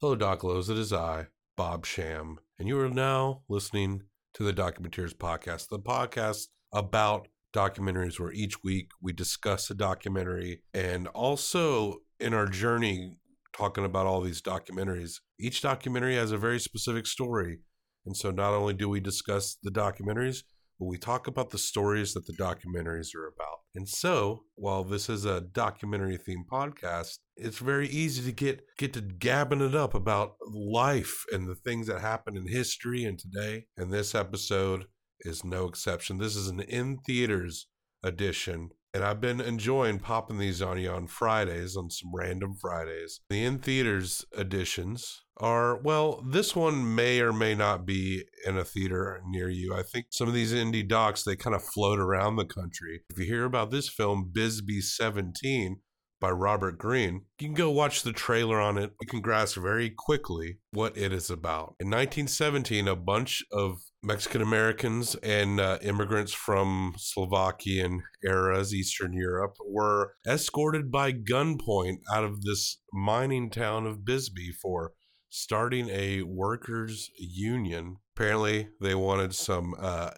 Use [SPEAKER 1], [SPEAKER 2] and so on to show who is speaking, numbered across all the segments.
[SPEAKER 1] Hello, Doc Lowe's. It is I, Bob Sham, and you are now listening to the Documenteers Podcast, the podcast about documentaries where each week we discuss a documentary and also in our journey talking about all these documentaries, each documentary has a very specific story. And so not only do we discuss the documentaries, but we talk about the stories that the documentaries are about. And so, while this is a documentary themed podcast, it's very easy to get get to gabbing it up about life and the things that happen in history and today. And this episode is no exception. This is an in theaters edition and I've been enjoying popping these on you on Fridays, on some random Fridays. The in theaters editions are, well, this one may or may not be in a theater near you. I think some of these indie docs, they kind of float around the country. If you hear about this film, Bisbee 17, by Robert Greene. You can go watch the trailer on it. You can grasp very quickly what it is about. In 1917, a bunch of Mexican Americans and uh, immigrants from Slovakian eras, Eastern Europe, were escorted by gunpoint out of this mining town of Bisbee for starting a workers' union. Apparently, they wanted some uh,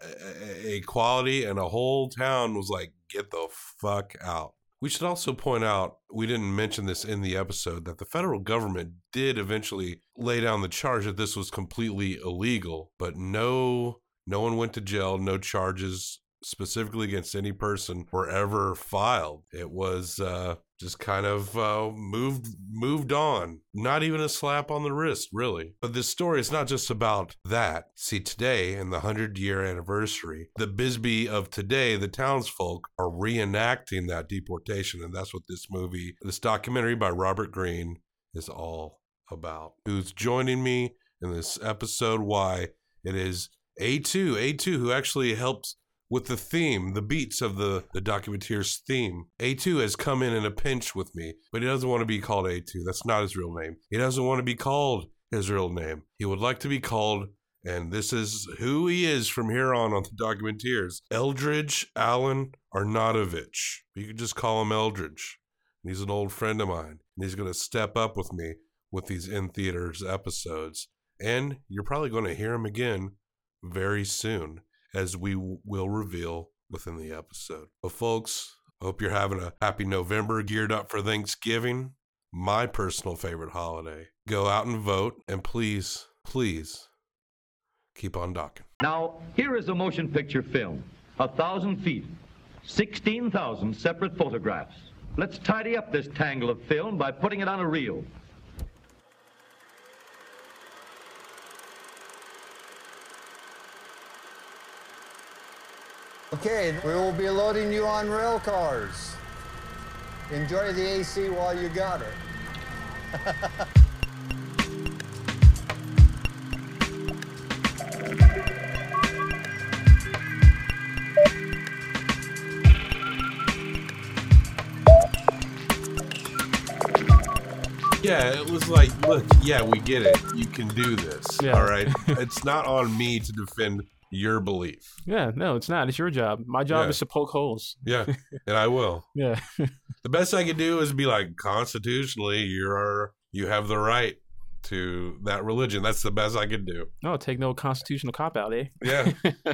[SPEAKER 1] equality, and a whole town was like, get the fuck out. We should also point out, we didn't mention this in the episode, that the federal government did eventually lay down the charge that this was completely illegal, but no no one went to jail, no charges specifically against any person were ever filed. It was uh, just kind of uh, moved moved on. Not even a slap on the wrist, really. But this story is not just about that. See, today in the hundred year anniversary, the Bisbee of today, the townsfolk are reenacting that deportation, and that's what this movie, this documentary by Robert Greene, is all about. Who's joining me in this episode? Why it is A2, A2, who actually helped with the theme, the beats of the, the Documenteers theme. A2 has come in in a pinch with me, but he doesn't want to be called A2. That's not his real name. He doesn't want to be called his real name. He would like to be called, and this is who he is from here on on the Documenteers Eldridge Allen Arnautovich. You could just call him Eldridge. He's an old friend of mine, and he's going to step up with me with these in theaters episodes. And you're probably going to hear him again very soon as we will reveal within the episode. But, folks, hope you're having a happy November, geared up for Thanksgiving, my personal favorite holiday. Go out and vote, and please, please keep on docking.
[SPEAKER 2] Now, here is a motion picture film. A thousand feet, 16,000 separate photographs. Let's tidy up this tangle of film by putting it on a reel.
[SPEAKER 3] Okay, we will be loading you on rail cars. Enjoy the AC while you got it.
[SPEAKER 1] Yeah, it was like, look, yeah, we get it. You can do this.
[SPEAKER 4] Yeah.
[SPEAKER 1] All right. it's not on me to defend your belief.
[SPEAKER 4] Yeah, no, it's not. It's your job. My job
[SPEAKER 1] Yeah.
[SPEAKER 4] is to poke holes.
[SPEAKER 1] Yeah. and I will.
[SPEAKER 4] Yeah.
[SPEAKER 1] The best I can do is be like, constitutionally, you're you have the right to that religion. That's the best I can do.
[SPEAKER 4] no, take no constitutional cop out, eh?
[SPEAKER 1] Yeah.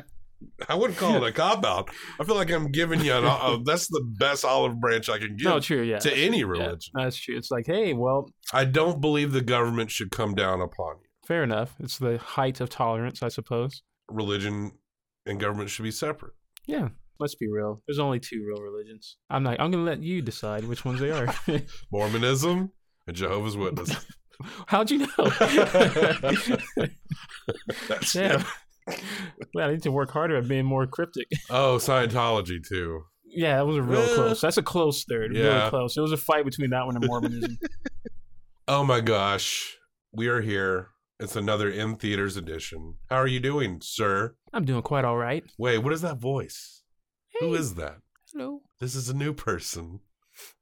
[SPEAKER 1] I wouldn't call it a cop out. I feel like I'm giving you an. Uh, that's the best olive branch I can give
[SPEAKER 4] No, true, yeah.
[SPEAKER 1] to any
[SPEAKER 4] Yeah,
[SPEAKER 1] religion.
[SPEAKER 4] that's true. It's like, hey, well,
[SPEAKER 1] I don't believe the government should come down upon you.
[SPEAKER 4] fair enough. It's the height of tolerance, I suppose.
[SPEAKER 1] Religion and government should be separate.
[SPEAKER 4] Yeah. Let's be real. There's only two real religions. I'm not. I'm gonna let you decide which ones they are.
[SPEAKER 1] Mormonism and Jehovah's Witnesses.
[SPEAKER 4] How'd you know?
[SPEAKER 1] That's
[SPEAKER 4] yeah. well, I need to work harder at being more cryptic.
[SPEAKER 1] Oh, Scientology too.
[SPEAKER 4] Yeah, that was a real
[SPEAKER 1] Eh.
[SPEAKER 4] close. That's a close third.
[SPEAKER 1] Yeah.
[SPEAKER 4] Really close. It was a fight between that one and Mormonism.
[SPEAKER 1] Oh my gosh. We are here. It's another in theaters edition. How are you doing, sir?
[SPEAKER 4] I'm doing quite all right.
[SPEAKER 1] Wait, what is that voice? Who is that?
[SPEAKER 4] Hello.
[SPEAKER 1] This is a new person.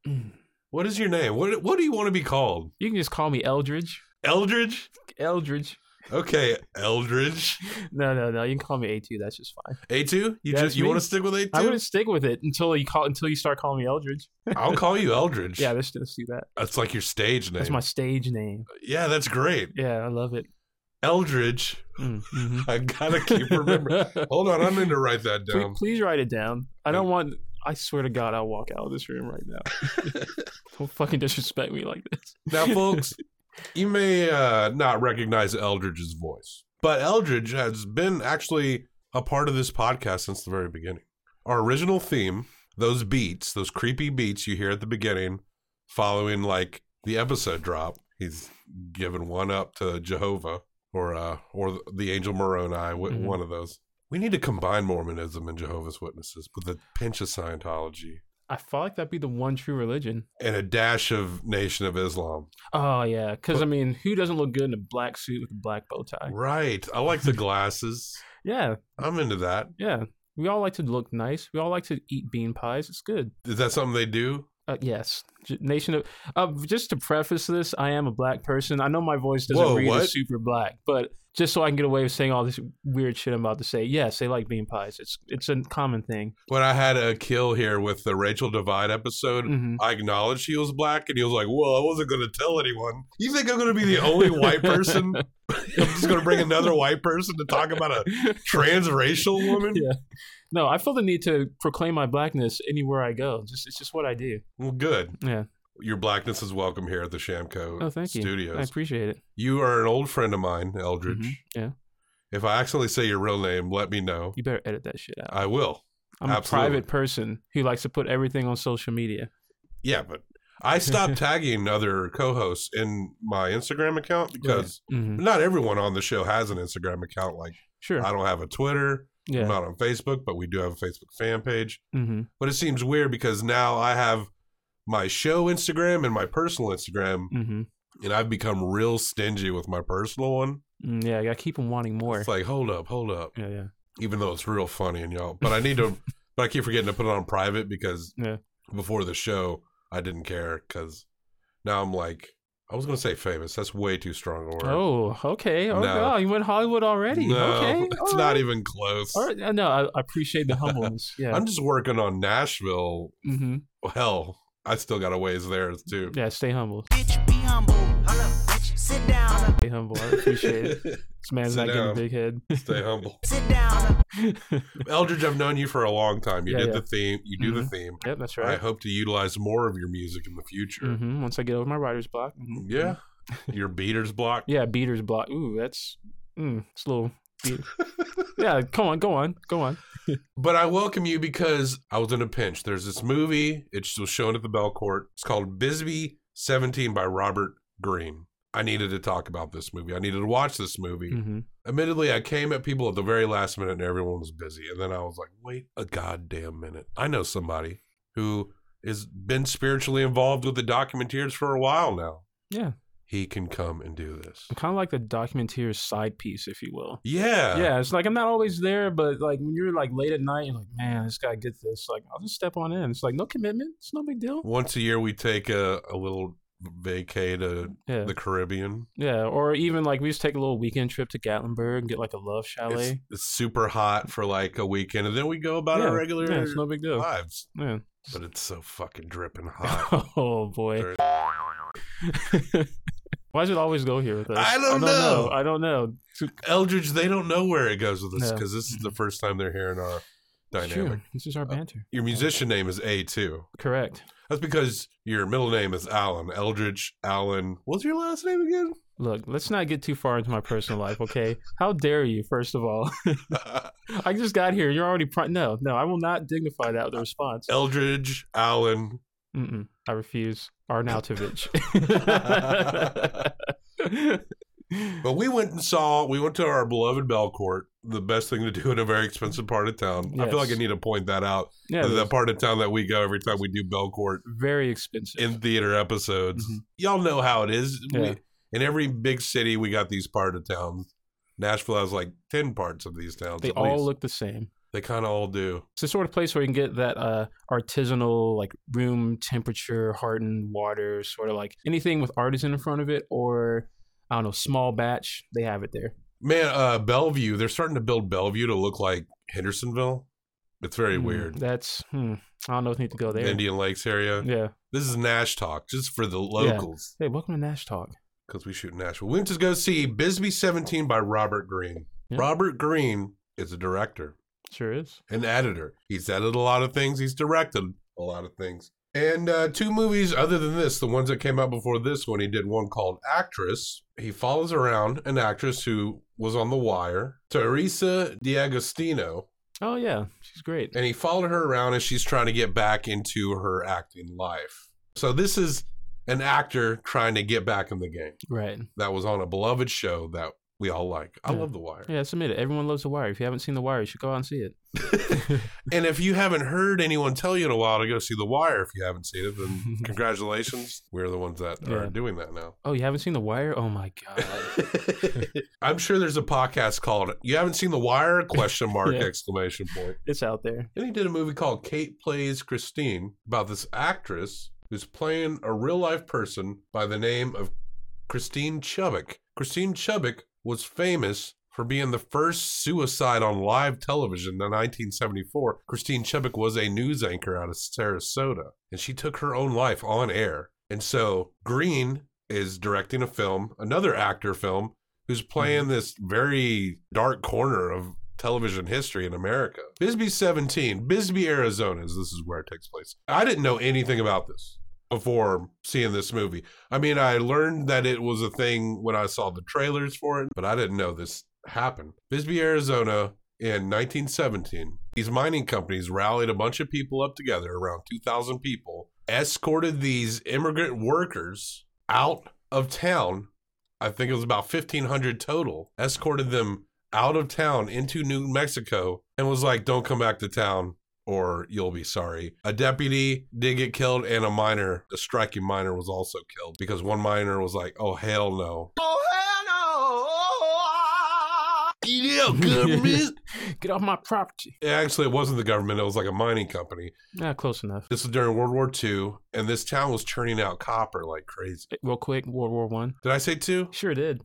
[SPEAKER 4] Mm.
[SPEAKER 1] What is your name? What what do you want to be called?
[SPEAKER 4] You can just call me Eldridge.
[SPEAKER 1] Eldridge?
[SPEAKER 4] Eldridge.
[SPEAKER 1] Okay, Eldridge.
[SPEAKER 4] No, no, no. You can call me A2. That's just fine.
[SPEAKER 1] A2? You
[SPEAKER 4] That's
[SPEAKER 1] just you
[SPEAKER 4] me.
[SPEAKER 1] want to stick with A2?
[SPEAKER 4] I wouldn't stick with it until you call until you start calling me Eldridge.
[SPEAKER 1] I'll call you Eldridge.
[SPEAKER 4] Yeah, let's, let's do that.
[SPEAKER 1] That's like your stage name.
[SPEAKER 4] That's my stage name.
[SPEAKER 1] Yeah, that's great.
[SPEAKER 4] Yeah, I love it.
[SPEAKER 1] Eldridge.
[SPEAKER 4] Mm, mhm.
[SPEAKER 1] I gotta keep remembering. Hold on, I'm going to write that
[SPEAKER 4] Please,
[SPEAKER 1] down.
[SPEAKER 4] please write it down. I don't want. I swear to God, I'll walk out of this room right now. don't fucking disrespect me like this.
[SPEAKER 1] Now, folks, you may uh, not recognize Eldridge's voice, but Eldridge has been actually a part of this podcast since the very beginning. Our original theme, those beats, those creepy beats you hear at the beginning, following like the episode drop, he's given one up to Jehovah or uh, or the angel Moroni,
[SPEAKER 4] Mhm.
[SPEAKER 1] one of those. We need to combine Mormonism and Jehovah's Witnesses with a pinch of Scientology
[SPEAKER 4] I felt like that'd be the one true religion.
[SPEAKER 1] and a dash of Nation of Islam.
[SPEAKER 4] Oh yeah, because I mean, who doesn't look good in a black suit with a black bow tie?
[SPEAKER 1] Right. I like the glasses.
[SPEAKER 4] Yeah,
[SPEAKER 1] I'm into that.
[SPEAKER 4] yeah. We all like to look nice. We all like to eat bean pies. It's good.
[SPEAKER 1] Is that something they do?
[SPEAKER 4] Uh, yes, J- Nation of. Uh, just to preface this, I am a black person. I know my voice doesn't
[SPEAKER 1] Whoa,
[SPEAKER 4] read
[SPEAKER 1] what?
[SPEAKER 4] as super black, but just so I can get away with saying all this weird shit I'm about to say, yes, they like bean pies. It's it's a common thing.
[SPEAKER 1] When I had a kill here with the Rachel Divide episode,
[SPEAKER 4] hmm
[SPEAKER 1] I acknowledged he was black, and he was like, "Well, I wasn't going to tell anyone." You think I'm going to be the only white person? I'm just going to bring another white person to talk about a transracial woman?
[SPEAKER 4] Yeah. No, I feel the need to proclaim my blackness anywhere I go. Just it's just what I do.
[SPEAKER 1] Well, good.
[SPEAKER 4] Yeah.
[SPEAKER 1] Your blackness is welcome here at the Shamco
[SPEAKER 4] Oh, thank you. I appreciate it.
[SPEAKER 1] You are an old friend of mine, Eldridge.
[SPEAKER 4] Mhm. Yeah.
[SPEAKER 1] If I accidentally say your real name, let me know.
[SPEAKER 4] You better edit that shit out.
[SPEAKER 1] I will.
[SPEAKER 4] I'm
[SPEAKER 1] absolutely.
[SPEAKER 4] a private person who likes to put everything on social media.
[SPEAKER 1] Yeah, but I stopped tagging other co-hosts in my Instagram account because
[SPEAKER 4] hmm
[SPEAKER 1] not everyone on the show has an Instagram account. Like
[SPEAKER 4] Sure.
[SPEAKER 1] I don't have a Twitter. I'm
[SPEAKER 4] yeah.
[SPEAKER 1] not on Facebook, but we do have a Facebook fan page.
[SPEAKER 4] hmm
[SPEAKER 1] But it seems weird because now I have my show Instagram and my personal Instagram,
[SPEAKER 4] hmm
[SPEAKER 1] and I've become real stingy with my personal one.
[SPEAKER 4] Mm, yeah, I gotta keep them wanting more.
[SPEAKER 1] It's like, hold up, hold up.
[SPEAKER 4] yeah, yeah.
[SPEAKER 1] Even though it's real funny and y'all, but I need to, but I keep forgetting to put it on private because
[SPEAKER 4] Yeah.
[SPEAKER 1] before the show I didn't care because now I'm like, I was gonna say famous. That's way too strong a word.
[SPEAKER 4] Oh, okay. Oh,
[SPEAKER 1] No.
[SPEAKER 4] God, you went Hollywood already.
[SPEAKER 1] no,
[SPEAKER 4] okay.
[SPEAKER 1] it's
[SPEAKER 4] all
[SPEAKER 1] not
[SPEAKER 4] right.
[SPEAKER 1] even close.
[SPEAKER 4] Right. uh, No, I, I appreciate the humbleness. Yeah.
[SPEAKER 1] I'm just working on Nashville.
[SPEAKER 4] hmm
[SPEAKER 1] Hell, I still got a ways there too.
[SPEAKER 4] Yeah, stay humble.
[SPEAKER 5] Bitch, be humble. Hold bitch. Sit down.
[SPEAKER 4] Stay humble. I appreciate it. This man's
[SPEAKER 1] Sit
[SPEAKER 4] not getting a big head.
[SPEAKER 1] Stay humble.
[SPEAKER 5] Sit down.
[SPEAKER 1] Eldridge, I've known you for a long time. You
[SPEAKER 4] Yeah,
[SPEAKER 1] did
[SPEAKER 4] yeah.
[SPEAKER 1] the theme. You do the
[SPEAKER 4] Mhm.
[SPEAKER 1] theme.
[SPEAKER 4] yep, that's right.
[SPEAKER 1] I hope to utilize more of your music in the future.
[SPEAKER 4] hmm Once I get over my writer's block. mhm.
[SPEAKER 1] Yeah, your beaters block.
[SPEAKER 4] Yeah, beater's block. Ooh, that's mm, it's a little. yeah, come on, go on, go on.
[SPEAKER 1] But I welcome you because I was in a pinch. There's this movie. It's was shown at the Belcourt. It's called Bisbee 17 by Robert Greene. I needed to talk about this movie. I needed to watch this movie.
[SPEAKER 4] hmm
[SPEAKER 1] Admittedly, I came at people at the very last minute and everyone was busy. And then I was like, wait a goddamn minute. I know somebody who has been spiritually involved with the documenteers for a while now.
[SPEAKER 4] Yeah,
[SPEAKER 1] He can come and do this.
[SPEAKER 4] I'm kind of like the documenteer's side piece, if you will.
[SPEAKER 1] Yeah.
[SPEAKER 4] yeah, it's like I'm not always there, but like when you're like late at night, you're like, man, this guy get this. Like, I'll just step on in. It's like no commitment. It's no big deal.
[SPEAKER 1] Once a year, we take a, a little vacay to
[SPEAKER 4] Yeah,
[SPEAKER 1] the Caribbean.
[SPEAKER 4] yeah. Or even like we just take a little weekend trip to Gatlinburg and get like a love chalet.
[SPEAKER 1] it's super hot for like a weekend, and then we go about
[SPEAKER 4] yeah,
[SPEAKER 1] our regular
[SPEAKER 4] yeah, it's no big deal.
[SPEAKER 1] lives.
[SPEAKER 4] Yeah.
[SPEAKER 1] But it's so fucking dripping hot.
[SPEAKER 4] oh boy.
[SPEAKER 1] There-
[SPEAKER 4] Why does it always go here with us?
[SPEAKER 1] I don't know.
[SPEAKER 4] I don't know.
[SPEAKER 1] Eldridge, they don't know where it goes with
[SPEAKER 4] No.
[SPEAKER 1] because this is the mm-hmm. first time they're hearing our dynamic.
[SPEAKER 4] Sure. This is our uh, banter.
[SPEAKER 1] Your musician name is A2.
[SPEAKER 4] Correct.
[SPEAKER 1] That's because your middle name is Alan. Eldridge Allen. What's your last name again?
[SPEAKER 4] Look, let's not get too far into my personal life, okay? How dare you, first of all? I just got here. You're already. Pri- no, no, I will not dignify that with a response.
[SPEAKER 1] Eldridge Allen.
[SPEAKER 4] Mm-mm, I refuse. Arnautovic.
[SPEAKER 1] But we went and saw. We went to our beloved Belcourt, the best thing to do in a very expensive part of town. I feel like I need to point that out.
[SPEAKER 4] yeah,
[SPEAKER 1] the part of town that we go every time we do Belcourt
[SPEAKER 4] very expensive.
[SPEAKER 1] in theater episodes.
[SPEAKER 4] Mhm.
[SPEAKER 1] Y'all know how it is. We-
[SPEAKER 4] Yeah.
[SPEAKER 1] in every big city, we got these part of towns. Nashville has like ten parts of these towns.
[SPEAKER 4] they all
[SPEAKER 1] least.
[SPEAKER 4] look the same.
[SPEAKER 1] They kind of all do.
[SPEAKER 4] It's the sort of place where you can get that uh, artisanal, like room temperature, hardened water, sort of like anything with artisan in front of it, or I don't know, small batch, they have it there.
[SPEAKER 1] Man, uh, Bellevue, they're starting to build Bellevue to look like Hendersonville. It's very
[SPEAKER 4] Mm,
[SPEAKER 1] weird.
[SPEAKER 4] That's hmm. I don't know if need to go there.
[SPEAKER 1] Indian Lakes area.
[SPEAKER 4] Yeah.
[SPEAKER 1] This is Nash Talk, just for the locals,
[SPEAKER 4] Hey, welcome to Nash Talk.
[SPEAKER 1] because we shoot in Nashville. We went to go see Bisbee 17 by Robert Greene.
[SPEAKER 4] Yeah.
[SPEAKER 1] Robert Greene is a director,
[SPEAKER 4] Sure is.
[SPEAKER 1] an editor. He's edited a lot of things, he's directed a lot of things. And uh, two movies other than this, the ones that came out before this one, he did one called Actress. He follows around an actress who was on The Wire, Teresa D'Agostino,
[SPEAKER 4] Oh yeah, she's great.
[SPEAKER 1] and he followed her around as she's trying to get back into her acting life. So this is an actor trying to get back in the game.
[SPEAKER 4] Right.
[SPEAKER 1] That was on a beloved show that we all like. I
[SPEAKER 4] Yeah.
[SPEAKER 1] love The Wire.
[SPEAKER 4] Yeah, submit it. Everyone loves The Wire. If you haven't seen The Wire, you should go out and see it.
[SPEAKER 1] And if you haven't heard anyone tell you in a while to go see The Wire, if you haven't seen it, then congratulations. We're the ones that are doing that now.
[SPEAKER 4] Oh, you haven't seen The Wire? Oh my god.
[SPEAKER 1] I'm sure there's a podcast called "You Haven't Seen The Wire?" Question mark
[SPEAKER 4] Yeah.
[SPEAKER 1] exclamation point.
[SPEAKER 4] it's out there.
[SPEAKER 1] And he did a movie called Kate Plays Christine about this actress who's playing a real life person by the name of Christine Chubbuck. Christine Chubbuck was famous for being the first suicide on live television in 1974. Christine Chubbuck was a news anchor out of Sarasota, and she took her own life on air. And so Greene is directing a film, another actor film, who's mm-hmm. playing this very dark corner of television history in America. Bisbee 17, Bisbee, Arizona, is this is where it takes place. I didn't know anything about this before seeing this movie. I mean, I learned that it was a thing when I saw the trailers for it, but I didn't know this happened. Bisbee, Arizona in 1917, these mining companies rallied a bunch of people up together, around 2,000 people, escorted these immigrant workers out of town. I think it was about 1,500 total, escorted them out of town into New Mexico and was like, don't come back to town or you'll be sorry. A deputy did get killed and a miner, a striking miner, was also killed because one miner was like, oh, hell no. Oh hell no! Yeah, government.
[SPEAKER 4] Get off my property.
[SPEAKER 1] Actually, it wasn't the government. It was like a mining company.
[SPEAKER 4] Yeah, close enough.
[SPEAKER 1] This was during World War II, and this town was churning out copper like crazy.
[SPEAKER 4] Real quick, World War One.
[SPEAKER 1] Did I say two?
[SPEAKER 4] Sure did.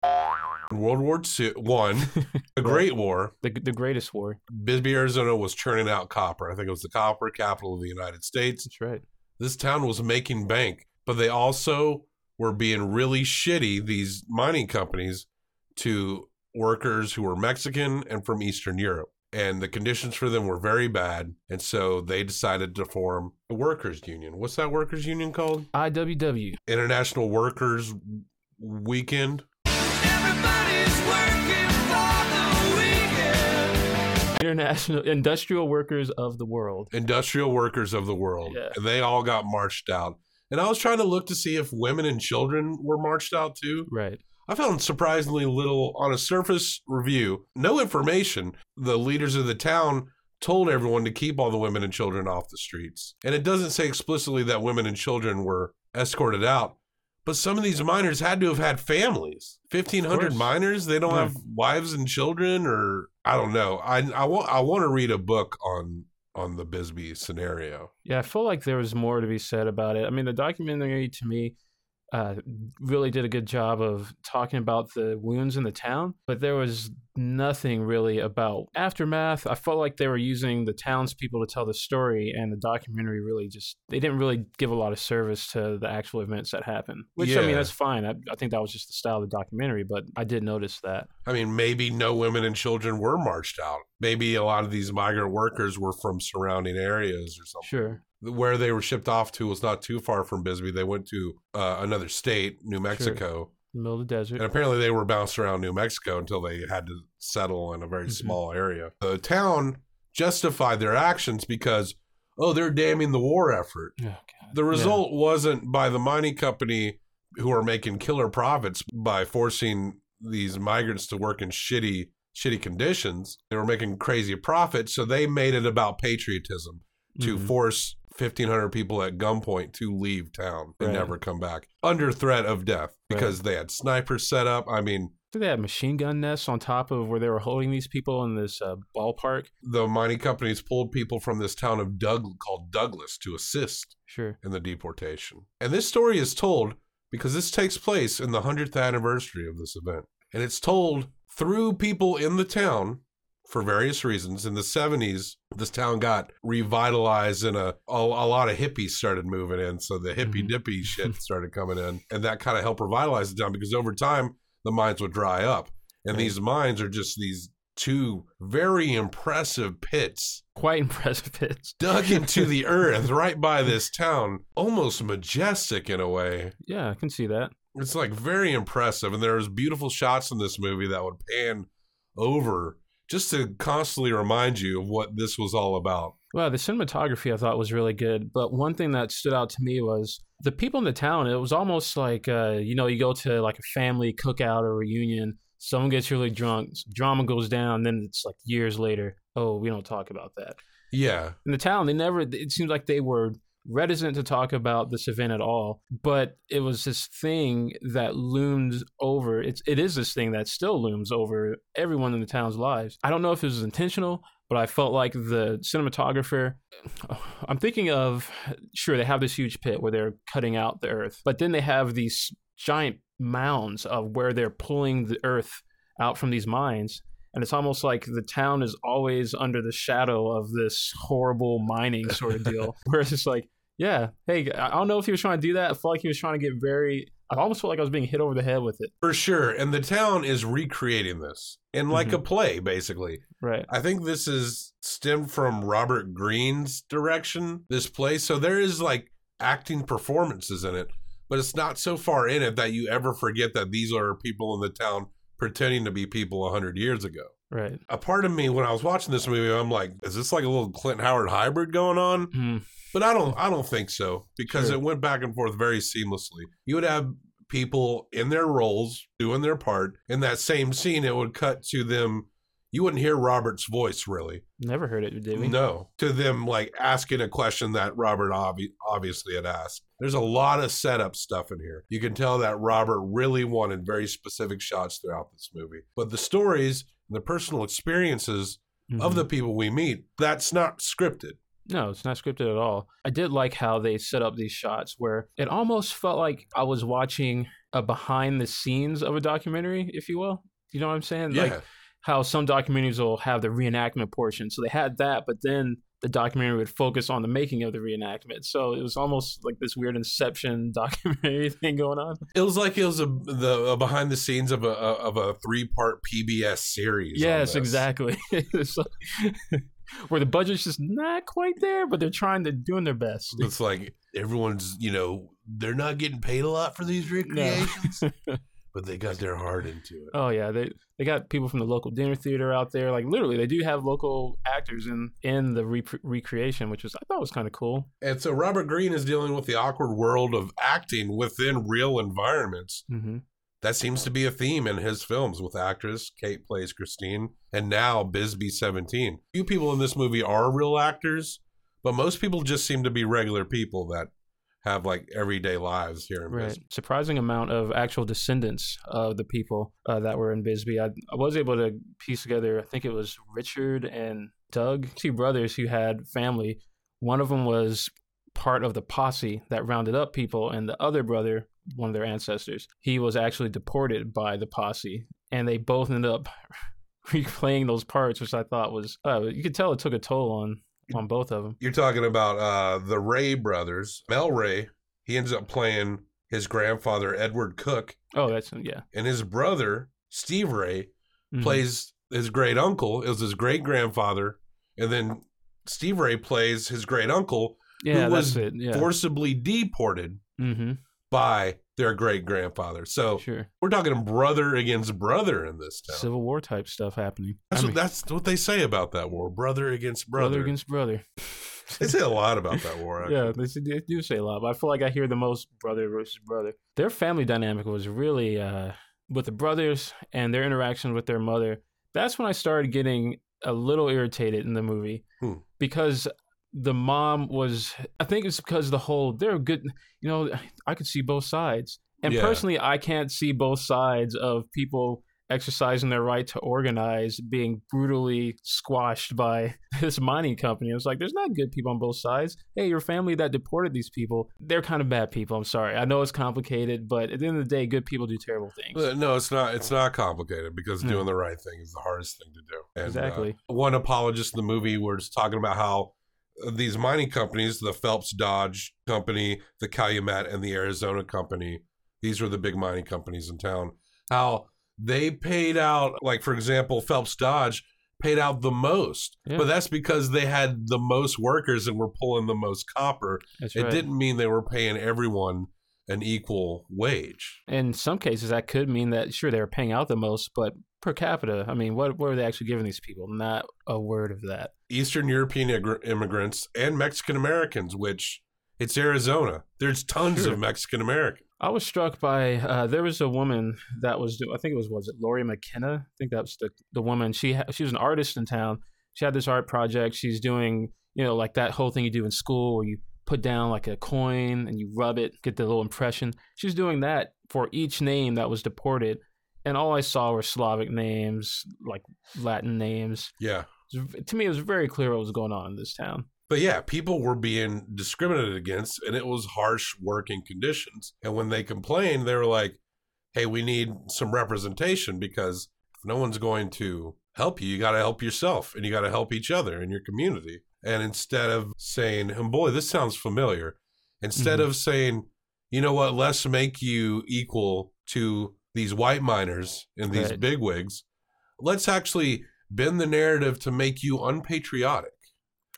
[SPEAKER 1] World War II, one, the Great War,
[SPEAKER 4] The the greatest war.
[SPEAKER 1] Bisbee, Arizona was churning out copper. I think it was the copper capital of the United States.
[SPEAKER 4] That's right.
[SPEAKER 1] This town was making bank, but they also were being really shitty, these mining companies, to workers who were Mexican and from Eastern Europe. And the conditions for them were very bad. And so they decided to form a workers' union. What's that workers' union called?
[SPEAKER 4] IWW.
[SPEAKER 1] International Workers Weekend.
[SPEAKER 4] International Industrial Workers of the World.
[SPEAKER 1] industrial workers of the world.
[SPEAKER 4] Yeah.
[SPEAKER 1] And they all got marched out. And I was trying to look to see if women and children were marched out too.
[SPEAKER 4] Right.
[SPEAKER 1] I found surprisingly little on a surface review, no information. The leaders of the town told everyone to keep all the women and children off the streets. And it doesn't say explicitly that women and children were escorted out. But some of these miners had to have had families. 1,500 miners, they don't
[SPEAKER 4] Yeah.
[SPEAKER 1] have wives and children, or I don't know. I, I, want, I want to read a book on on the Bisbee scenario.
[SPEAKER 4] Yeah, I feel like there was more to be said about it. I mean, the documentary to me uh, really did a good job of talking about the wounds in the town, but there was nothing really about aftermath. I felt like they were using the townspeople to tell the story, and the documentary really just they didn't really give a lot of service to the actual events that happened. Which I mean, that's fine. I, I think that was just the style of the documentary, but I did notice that.
[SPEAKER 1] I mean, maybe no women and children were marched out. Maybe a lot of these migrant workers were from surrounding areas or something.
[SPEAKER 4] Sure.
[SPEAKER 1] Where they were shipped off to was not too far from Bisbee. They went to uh, another state, New Mexico.
[SPEAKER 4] The middle of the desert.
[SPEAKER 1] And apparently they were bounced around New Mexico until they had to settle in a very
[SPEAKER 4] Mhm.
[SPEAKER 1] small area. The town justified their actions because, oh, they're damning the war effort.
[SPEAKER 4] Oh.
[SPEAKER 1] The
[SPEAKER 4] Yeah.
[SPEAKER 1] result wasn't by the mining company who are making killer profits by forcing these migrants to work in shitty shitty conditions. They were making crazy profits, so they made it about patriotism to
[SPEAKER 4] Mhm.
[SPEAKER 1] force 1500 people at gunpoint to leave town and
[SPEAKER 4] Right.
[SPEAKER 1] never come back under threat of death because they had snipers set up. I mean,
[SPEAKER 4] they had machine gun nests on top of where they were holding these people in this uh, ballpark.
[SPEAKER 1] the mining companies pulled people from this town of Doug called Douglas to assist
[SPEAKER 4] Sure.
[SPEAKER 1] in the deportation. And this story is told because this takes place in the 100th anniversary of this event. And it's told through people in the town for various reasons. In the 70s, this town got revitalized and a, a, a lot of hippies started moving in. So the hippie
[SPEAKER 4] Mhm.
[SPEAKER 1] dippy shit started coming in. And that kind of helped revitalize the town because over time, the mines would dry up. And
[SPEAKER 4] Right.
[SPEAKER 1] these mines are just these two very impressive pits
[SPEAKER 4] Quite impressive pits.
[SPEAKER 1] dug into the earth right by this town, almost majestic in a way.
[SPEAKER 4] Yeah, I can see that.
[SPEAKER 1] It's like very impressive, and there's beautiful shots in this movie that would pan over just to constantly remind you of what this was all about.
[SPEAKER 4] Well, the cinematography I thought was really good, but one thing that stood out to me was the people in the town. It was almost like uh, you know, you go to like a family cookout or reunion. Someone gets really drunk, drama goes down, then it's like years later. Oh, we don't talk about that.
[SPEAKER 1] Yeah,
[SPEAKER 4] In the town, they never. It seems like they were reticent to talk about this event at all. But it was this thing that loomed over. It's it is this thing that still looms over everyone in the town's lives. I don't know if it was intentional, but I felt like the cinematographer. I'm thinking of sure they have this huge pit where they're cutting out the earth, but then they have these giant mounds of where they're pulling the earth out from these mines. And it's almost like the town is always under the shadow of this horrible mining sort of deal. where it's just like, yeah, hey, I don't know if he was trying to do that. I felt like he was trying to get very. I almost felt like I was being hit over the head with it.
[SPEAKER 1] for sure. And the town is recreating this in like
[SPEAKER 4] Mhm.
[SPEAKER 1] a play, basically.
[SPEAKER 4] Right.
[SPEAKER 1] I think this is stemmed from Robert Greene's direction, this play. So there is like acting performances in it, but it's not so far in it that you ever forget that these are people in the town pretending to be people 100 years ago.
[SPEAKER 4] Right.
[SPEAKER 1] A part of me, when I was watching this movie, I'm like, is this like a little Clint Howard hybrid going on?
[SPEAKER 4] Mm,
[SPEAKER 1] But I don't, I don't think so because
[SPEAKER 4] Sure.
[SPEAKER 1] it went back and forth very seamlessly. You would have people in their roles doing their part. In that same scene, it would cut to them. You wouldn't hear Robert's voice really.
[SPEAKER 4] never heard it, did we?
[SPEAKER 1] No, to them like asking a question that Robert obvi- obviously had asked. There's a lot of setup stuff in here. You can tell that Robert really wanted very specific shots throughout this movie. But the stories and the personal experiences of
[SPEAKER 4] Mhm.
[SPEAKER 1] the people we meet, that's not scripted.
[SPEAKER 4] No, it's not scripted at all. I did like how they set up these shots where it almost felt like I was watching a behind the scenes of a documentary, if you will. You know what I'm saying?
[SPEAKER 1] Yeah.
[SPEAKER 4] Like how some documentaries will have the reenactment portion. So they had that, but then the documentary would focus on the making of the reenactment. So it was almost like this weird Inception documentary thing going on.
[SPEAKER 1] It was like it was a the a behind the scenes of a of a three part PBS series.
[SPEAKER 4] Yes, exactly. Like- where the budget's just not quite there, but they're trying to doing their best.
[SPEAKER 1] It's like everyone's you know they're not getting paid a lot for these recreations, but they got their heart into it.
[SPEAKER 4] Oh yeah, they they got people from the local dinner theater out there. Like literally, they do have local actors in in the re- recreation, which was I thought was kind of cool.
[SPEAKER 1] And so Robert Greene is dealing with the awkward world of acting within real environments.
[SPEAKER 4] hmm
[SPEAKER 1] That seems to be a theme in his films with actress Kate plays Christine and now Bisbee 17. Few people in this movie are real actors, but most people just seem to be regular people that have like everyday lives here in
[SPEAKER 4] Right,
[SPEAKER 1] Bisbee.
[SPEAKER 4] surprising amount of actual descendants of the people uh, that were in Bisbee. I, I was able to piece together. I think it was Richard and Doug, two brothers who had family. One of them was part of the posse that rounded up people, and the other brother, one of their ancestors, he was actually deported by the posse, and they both ended up replaying those parts, which I thought was uh, you could tell it took a toll on on both of them.
[SPEAKER 1] You're talking about uh, the Ray brothers. Mel Ray, he ends up playing his grandfather, Edward Cook,
[SPEAKER 4] Oh, that's yeah.
[SPEAKER 1] and his brother, Steve Ray,
[SPEAKER 4] Mhm.
[SPEAKER 1] plays his great uncle. It was his great grandfather. And then Steve Ray plays his great uncle,
[SPEAKER 4] yeah,
[SPEAKER 1] who was.
[SPEAKER 4] Yeah.
[SPEAKER 1] forcibly deported
[SPEAKER 4] mm-hmm.
[SPEAKER 1] by their great grandfather. So
[SPEAKER 4] Sure.
[SPEAKER 1] we're talking brother against brother in this town.
[SPEAKER 4] Civil War type stuff happening.
[SPEAKER 1] that's,
[SPEAKER 4] I
[SPEAKER 1] what,
[SPEAKER 4] mean,
[SPEAKER 1] that's what they say about that war brother against brother.
[SPEAKER 4] brother against brother.
[SPEAKER 1] they say a lot about that war. Actually.
[SPEAKER 4] yeah, they, they do say a lot, but I feel like I hear the most brother versus brother. Their family dynamic was really uh, with the brothers and their interaction with their mother. That's when I started getting a little irritated in the movie
[SPEAKER 1] Hmm.
[SPEAKER 4] because the mom was. I think it's because the whole they're good. You know, I could see both sides, and
[SPEAKER 1] Yeah.
[SPEAKER 4] personally, I can't see both sides of people exercising their right to organize being brutally squashed by this mining company. It was like, there's not good people on both sides. Hey, your family that deported these people, they're kind of bad people. I'm sorry. I know it's complicated, but at the end of the day, good people do terrible things.
[SPEAKER 1] Uh, No, it's not. It's not complicated because
[SPEAKER 4] Hmm.
[SPEAKER 1] doing the right thing is the hardest thing to do. And, uh,
[SPEAKER 4] Exactly.
[SPEAKER 1] one apologist in the movie was talking about how uh, these mining companies, the Phelps Dodge Company, the Calumet, and the Arizona Company, these were the big mining companies in town. How they paid out, like for example, Phelps Dodge paid out the most,
[SPEAKER 4] Yeah.
[SPEAKER 1] but that's because they had the most workers and were pulling the most copper.
[SPEAKER 4] That's
[SPEAKER 1] It
[SPEAKER 4] right.
[SPEAKER 1] didn't mean they were paying everyone an equal wage.
[SPEAKER 4] In some cases, that could mean that sure they were paying out the most, but per capita, I mean, what, what were they actually giving these people? Not a word of that.
[SPEAKER 1] Eastern European immigrants and Mexican Americans, which it's Arizona. There's tons
[SPEAKER 4] Sure.
[SPEAKER 1] of Mexican Americans.
[SPEAKER 4] I was struck by uh, there was a woman that was do- I think it was was it Lori McKenna I think that was the the woman she ha- she was an artist in town she had this art project she's doing you know like that whole thing you do in school where you put down like a coin and you rub it get the little impression she's doing that for each name that was deported and all I saw were Slavic names like Latin names
[SPEAKER 1] Yeah.
[SPEAKER 4] To me it was very clear what was going on in this town
[SPEAKER 1] But yeah, people were being discriminated against and it was harsh working conditions. And when they complained, they were like, hey, we need some representation because if no one's going to help you, you got to help yourself and you got to help each other in your community. And instead of saying, and boy, this sounds familiar, instead
[SPEAKER 4] Mhm.
[SPEAKER 1] of saying, you know what, let's make you equal to these white miners and these
[SPEAKER 4] Right.
[SPEAKER 1] bigwigs, let's actually bend the narrative to make you unpatriotic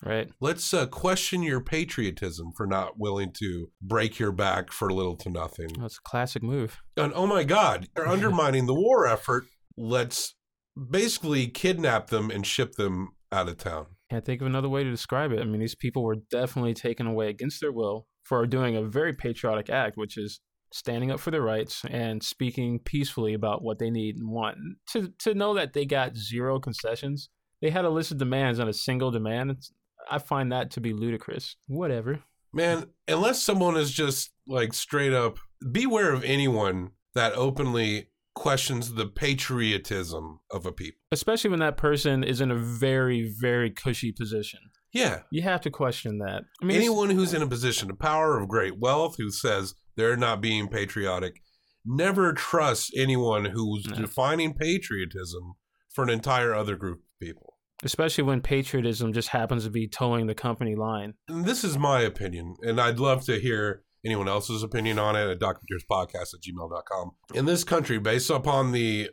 [SPEAKER 4] right
[SPEAKER 1] let's uh, question your patriotism for not willing to break your back for little to nothing.
[SPEAKER 4] that's a classic move
[SPEAKER 1] And oh my God, they're undermining the war effort. Let's basically kidnap them and ship them out of town.
[SPEAKER 4] Can't think of another way to describe it. I mean, these people were definitely taken away against their will for doing a very patriotic act, which is standing up for their rights and speaking peacefully about what they need and want. To to know that they got zero concessions, they had a list of demands on a single demand. It's, I find that to be ludicrous. Whatever.
[SPEAKER 1] Man, unless someone is just like straight up, beware of anyone that openly questions the patriotism of a people.
[SPEAKER 4] Especially when that person is in a very, very cushy position.
[SPEAKER 1] Yeah.
[SPEAKER 4] You have to question that. I mean,
[SPEAKER 1] Anyone who's in a position of power, of great wealth, who says they're not being patriotic, never trust anyone who's
[SPEAKER 4] No.
[SPEAKER 1] defining patriotism for an entire other group of people.
[SPEAKER 4] especially when patriotism just happens to be toeing the company line.
[SPEAKER 1] And this is my opinion, and I'd love to hear anyone else's opinion on it at documenteerspodcast at gmail.com. In this country, based upon the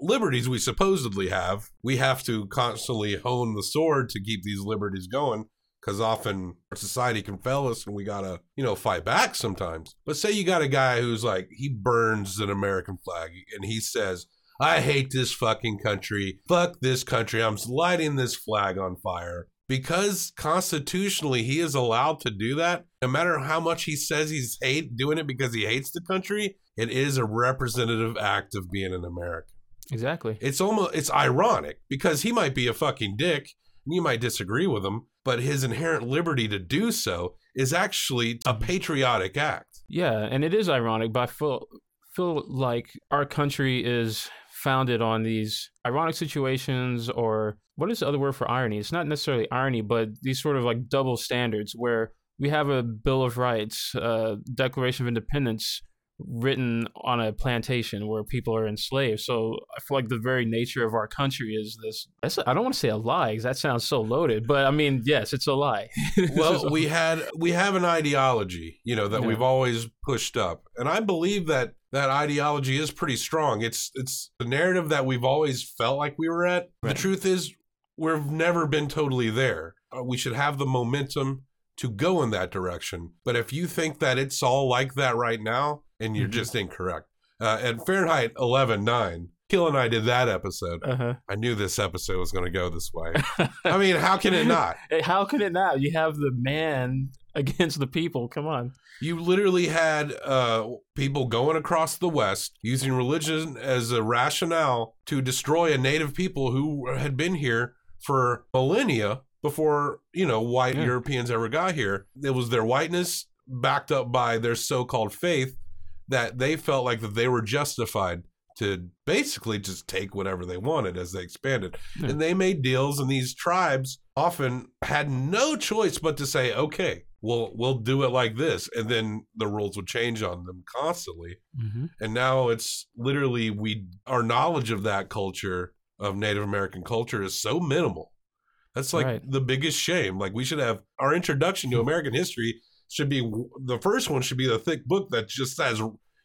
[SPEAKER 1] liberties we supposedly have, we have to constantly hone the sword to keep these liberties going. Because often society can fail us and we gotta, you know, fight back sometimes. But say you got a guy who's like, he burns an American flag and he says, I hate this fucking country. Fuck this country. I'm lighting this flag on fire. Because constitutionally he is allowed to do that, no matter how much he says he's hate doing it because he hates the country, it is a representative act of being an American.
[SPEAKER 4] Exactly.
[SPEAKER 1] It's almost it's ironic because he might be a fucking dick and you might disagree with him, but his inherent liberty to do so is actually a patriotic act.
[SPEAKER 4] Yeah, and it is ironic, but I feel feel like our country is founded on these ironic situations or what is the other word for irony? It's not necessarily irony, but these sort of like double standards where we have a Bill of Rights, a Declaration of Independence written on a plantation where people are enslaved. So I feel like the very nature of our country is this. That's I don't want to say a lie because that sounds so loaded, but I mean, yes, it's a lie.
[SPEAKER 1] Well
[SPEAKER 4] a-
[SPEAKER 1] we had we have an ideology you know that
[SPEAKER 4] Yeah.
[SPEAKER 1] we've always pushed up and i believe that that ideology is pretty strong it's it's the narrative that we've always felt like we were at
[SPEAKER 4] Right.
[SPEAKER 1] the truth is we've never been totally there Uh, we should have the momentum to go in that direction but if you think that it's all like that right now and you're
[SPEAKER 4] Mhm.
[SPEAKER 1] just incorrect uh, at fahrenheit 11.9 Kill and I did that episode.
[SPEAKER 4] uh-huh.
[SPEAKER 1] I knew this episode was going to go this way. I mean, how can it not?
[SPEAKER 4] How can it not? You have the man against the people. Come on.
[SPEAKER 1] You literally had uh, people going across the West using religion as a rationale to destroy a native people who had been here for millennia before, you know, white
[SPEAKER 4] Yeah.
[SPEAKER 1] Europeans ever got here. It was their whiteness backed up by their so called faith that they felt like that they were justified to basically just take whatever they wanted as they expanded.
[SPEAKER 4] Yeah.
[SPEAKER 1] And they made deals, and these tribes often had no choice but to say, okay, we'll, we'll do it like this. And then the rules would change on them constantly.
[SPEAKER 4] hmm
[SPEAKER 1] And now it's literally we our knowledge of that culture of Native American culture is so minimal. That's like
[SPEAKER 4] Right.
[SPEAKER 1] the biggest shame. Like we should have our introduction to American history should be the first one should be the thick book that just has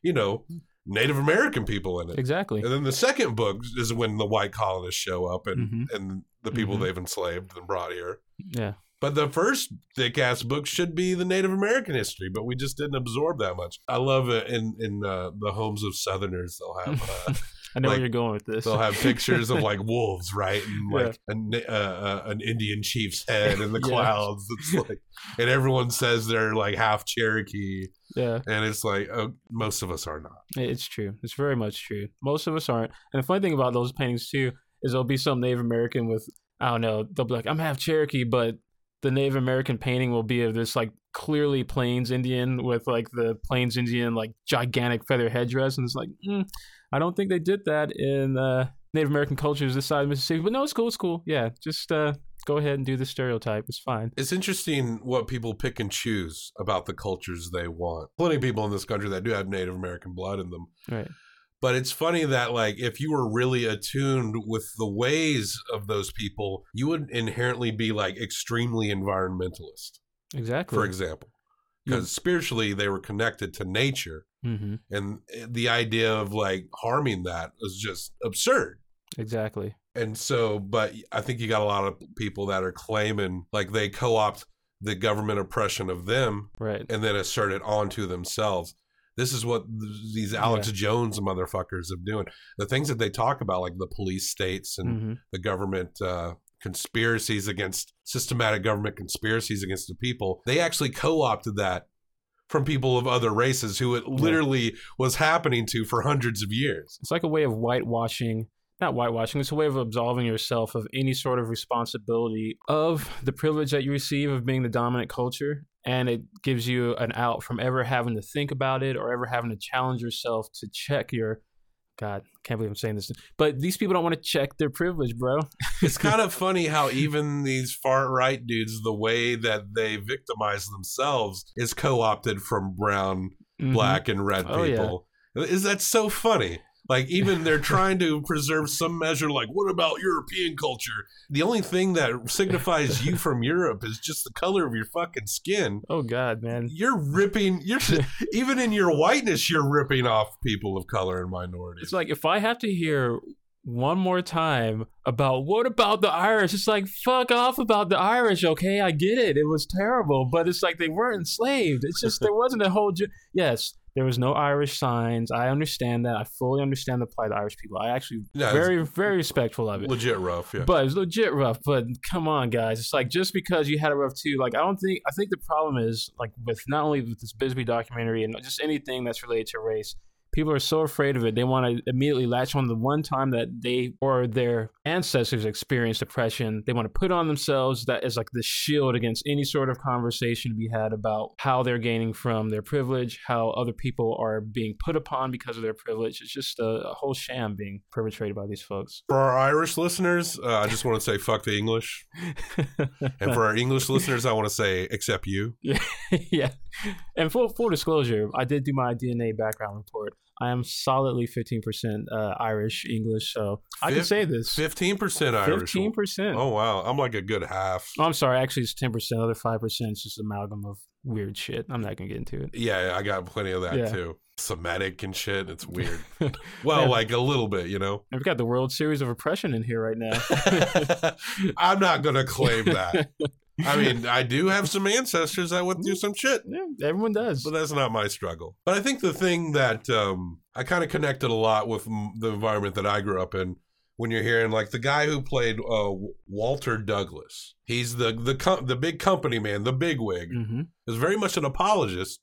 [SPEAKER 1] you know Native American people in it.
[SPEAKER 4] Exactly.
[SPEAKER 1] And then the second book is when the white colonists show up and
[SPEAKER 4] Mhm.
[SPEAKER 1] and the people
[SPEAKER 4] Mhm.
[SPEAKER 1] they've enslaved and brought here.
[SPEAKER 4] Yeah.
[SPEAKER 1] But the first thick ass book should be the Native American history, but we just didn't absorb that much. I love it in in uh, the homes of Southerners. They'll have uh,
[SPEAKER 4] I know
[SPEAKER 1] Like,
[SPEAKER 4] where you're going with this.
[SPEAKER 1] they'll have pictures of like wolves, right, and
[SPEAKER 4] Yeah.
[SPEAKER 1] like a na- uh, uh, an Indian chief's head in the
[SPEAKER 4] Yeah.
[SPEAKER 1] clouds. It's like, and everyone says they're like half Cherokee,
[SPEAKER 4] yeah.
[SPEAKER 1] and it's like oh, most of us are not.
[SPEAKER 4] It's true. It's very much true. Most of us aren't. And the funny thing about those paintings too is there'll be some Native American with I don't know. They'll be like, "I'm half Cherokee," but the Native American painting will be of this like clearly Plains Indian with like the Plains Indian like gigantic feather headdress, and it's like, mm, I don't think they did that in uh, Native American cultures this side of Mississippi. But no, it's cool. It's cool. Yeah, just uh, go ahead and do the stereotype. It's fine.
[SPEAKER 1] It's interesting what people pick and choose about the cultures they want. Plenty of people in this country that do have Native American blood in them.
[SPEAKER 4] Right.
[SPEAKER 1] But it's funny that like if you were really attuned with the ways of those people, you would inherently be like extremely environmentalist,
[SPEAKER 4] Exactly.
[SPEAKER 1] for example. Because spiritually they were connected to nature
[SPEAKER 4] mm-hmm.
[SPEAKER 1] and the idea of like harming that is just absurd.
[SPEAKER 4] Exactly.
[SPEAKER 1] And so, but I think you got a lot of people that are claiming like they co-opt the government oppression of them
[SPEAKER 4] Right.
[SPEAKER 1] and then assert it onto themselves. This is what these Alex Jones motherfuckers are doing. The things that they talk about, like the police states and
[SPEAKER 4] hmm
[SPEAKER 1] the government uh, conspiracies against systematic government conspiracies against the people, they actually co-opted that from people of other races who it literally was happening to for hundreds of years.
[SPEAKER 4] It's like a way of whitewashing, not whitewashing, it's a way of absolving yourself of any sort of responsibility of the privilege that you receive of being the dominant culture. And it gives you an out from ever having to think about it or ever having to challenge yourself to check your. God, can't believe I'm saying this. But these people don't want to check their privilege, bro.
[SPEAKER 1] it's kind of funny how even these far right dudes, the way that they victimize themselves is co-opted from brown,
[SPEAKER 4] Mhm.
[SPEAKER 1] black, and red
[SPEAKER 4] Oh, yeah.
[SPEAKER 1] people. Is that so funny? Like even they're trying to preserve some measure. Like, what about European culture? The only thing that signifies you from Europe is just the color of your fucking skin.
[SPEAKER 4] Oh, God, man.
[SPEAKER 1] You're ripping. You're even in your whiteness, you're ripping off people of color and minorities.
[SPEAKER 4] It's like if I have to hear one more time about what about the Irish, it's like fuck off about the Irish, okay? I get it. It was terrible, but it's like they weren't enslaved. It's just there wasn't a whole. Ge- yes, there was no Irish signs. I understand that. I fully understand the plight of Irish people. I actually
[SPEAKER 1] Yeah,
[SPEAKER 4] very very respectful of it.
[SPEAKER 1] legit rough. Yeah.
[SPEAKER 4] But it's legit rough. But come on, guys. It's like just because you had a rough too. Like I don't think. I think the problem is like with not only with this Bisbee documentary and just anything that's related to race. People are so afraid of it. They want to immediately latch on the one time that they or their ancestors experienced oppression. They want to put on themselves that is like the shield against any sort of conversation to be had about how they're gaining from their privilege, how other people are being put upon because of their privilege. It's just a, a whole sham being perpetrated by these folks.
[SPEAKER 1] For our Irish listeners, uh, I just want to say fuck the English. And for our English listeners, I want to say except you.
[SPEAKER 4] Yeah, yeah. And full full disclosure, I did do my DNA background report. I am solidly fifteen percent uh, Irish English, so I can say this.
[SPEAKER 1] Fifteen percent Irish.
[SPEAKER 4] Fifteen percent.
[SPEAKER 1] Oh wow, I'm like a good half.
[SPEAKER 4] I'm sorry. Actually, it's ten percent. Other five percent is just amalgam of weird shit. I'm not gonna get into it.
[SPEAKER 1] Yeah, I got plenty of that
[SPEAKER 4] Yeah.
[SPEAKER 1] too. Semitic and shit. It's weird. Well,
[SPEAKER 4] Yeah.
[SPEAKER 1] like a little bit, you know.
[SPEAKER 4] We've got the World Series of Oppression in here right now.
[SPEAKER 1] I'm not gonna claim that. I mean, I do have some ancestors that went through some shit.
[SPEAKER 4] yeah, everyone does.
[SPEAKER 1] But that's not my struggle. But I think the thing that um, I kind of connected a lot with m- the environment that I grew up in, when you're hearing like the guy who played uh, Walter Douglas, he's the the com- the big company man, the big wig,
[SPEAKER 4] hmm
[SPEAKER 1] is very much an apologist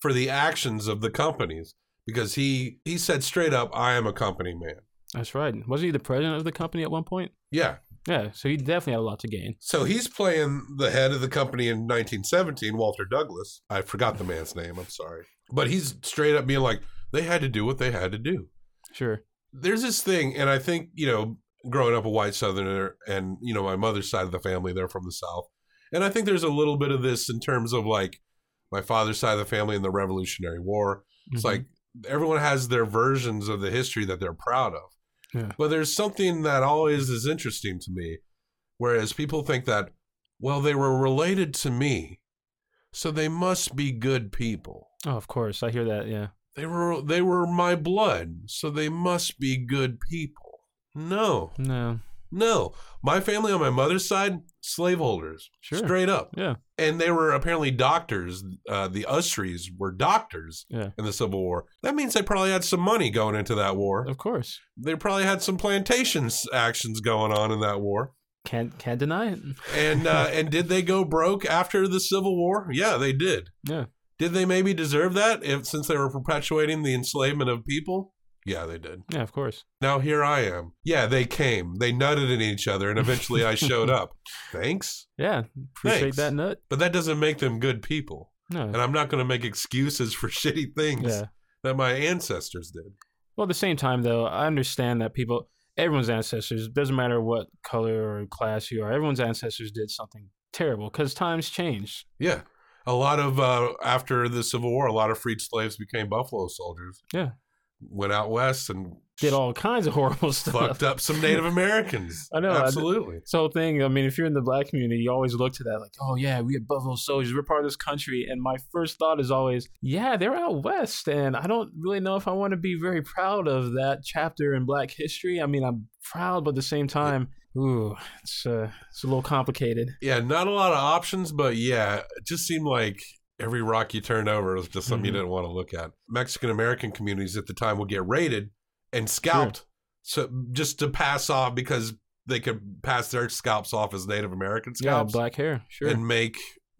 [SPEAKER 1] for the actions of the companies because he he said straight up, "I am a company man."
[SPEAKER 4] That's right. Wasn't he the president of the company at one point?
[SPEAKER 1] Yeah.
[SPEAKER 4] Yeah, so he definitely had a lot to gain.
[SPEAKER 1] So he's playing the head of the company in 1917, Walter Douglas. I forgot the man's name. I'm sorry, but he's straight up being like, "They had to do what they had to do."
[SPEAKER 4] Sure.
[SPEAKER 1] there's this thing, and I think you know, growing up a white Southerner, and you know, my mother's side of the family, they're from the South, and I think there's a little bit of this in terms of like my father's side of the family in the Revolutionary War. It's
[SPEAKER 4] Mhm.
[SPEAKER 1] like everyone has their versions of the history that they're proud of.
[SPEAKER 4] Yeah.
[SPEAKER 1] But there's something that always is interesting to me, whereas people think that, well, they were related to me, so they must be good people.
[SPEAKER 4] oh, of course, I hear that. Yeah,
[SPEAKER 1] They were they were my blood, so they must be good people. No,
[SPEAKER 4] no,
[SPEAKER 1] no. My family on my mother's side, slaveholders,
[SPEAKER 4] Sure.
[SPEAKER 1] straight up,
[SPEAKER 4] yeah,
[SPEAKER 1] and they were apparently doctors. Uh, the Usries were doctors
[SPEAKER 4] yeah,
[SPEAKER 1] in the Civil War. That means they probably had some money going into that war.
[SPEAKER 4] of course.
[SPEAKER 1] They probably had some plantations actions going on in that war.
[SPEAKER 4] Can't can't deny it.
[SPEAKER 1] And uh, and did they go broke after the Civil War? Yeah, they did.
[SPEAKER 4] Yeah,
[SPEAKER 1] Did they maybe deserve that if since they were perpetuating the enslavement of people? Yeah, they did.
[SPEAKER 4] yeah, of course.
[SPEAKER 1] Now here I am. Yeah, they came. They nutted at each other, and eventually I showed up. Thanks,
[SPEAKER 4] Yeah, appreciate
[SPEAKER 1] Thanks.
[SPEAKER 4] that nut.
[SPEAKER 1] but that doesn't make them good people.
[SPEAKER 4] No,
[SPEAKER 1] And I'm not going to make excuses for shitty things
[SPEAKER 4] yeah.
[SPEAKER 1] that my ancestors did.
[SPEAKER 4] Well, at the same time, though, I understand that people, everyone's ancestors, doesn't matter what color or class you are, everyone's ancestors did something terrible because times change.
[SPEAKER 1] Yeah. A lot of uh, after the Civil War, a lot of freed slaves became buffalo soldiers.
[SPEAKER 4] Yeah.
[SPEAKER 1] Went out west and
[SPEAKER 4] Did all kinds of horrible stuff.
[SPEAKER 1] fucked up some Native Americans.
[SPEAKER 4] I know, I
[SPEAKER 1] Absolutely.
[SPEAKER 4] This whole thing, I mean, if you're in the black community, you always look to that like, oh, yeah, we have Buffalo Soldiers. We're part of this country. And my first thought is always, yeah, they're out west. And I don't really know if I want to be very proud of that chapter in black history. I mean, I'm proud, but at the same time, ooh, it's, uh, it's a little complicated.
[SPEAKER 1] Yeah, not a lot of options, but yeah, it just seemed like every rock you turned over was just something
[SPEAKER 4] Mhm.
[SPEAKER 1] you didn't want to look at. Mexican American communities at the time would get raided and scalped, so just to pass off because they could pass their scalps off as Native American scalps.
[SPEAKER 4] Yeah, black hair. Sure.
[SPEAKER 1] and make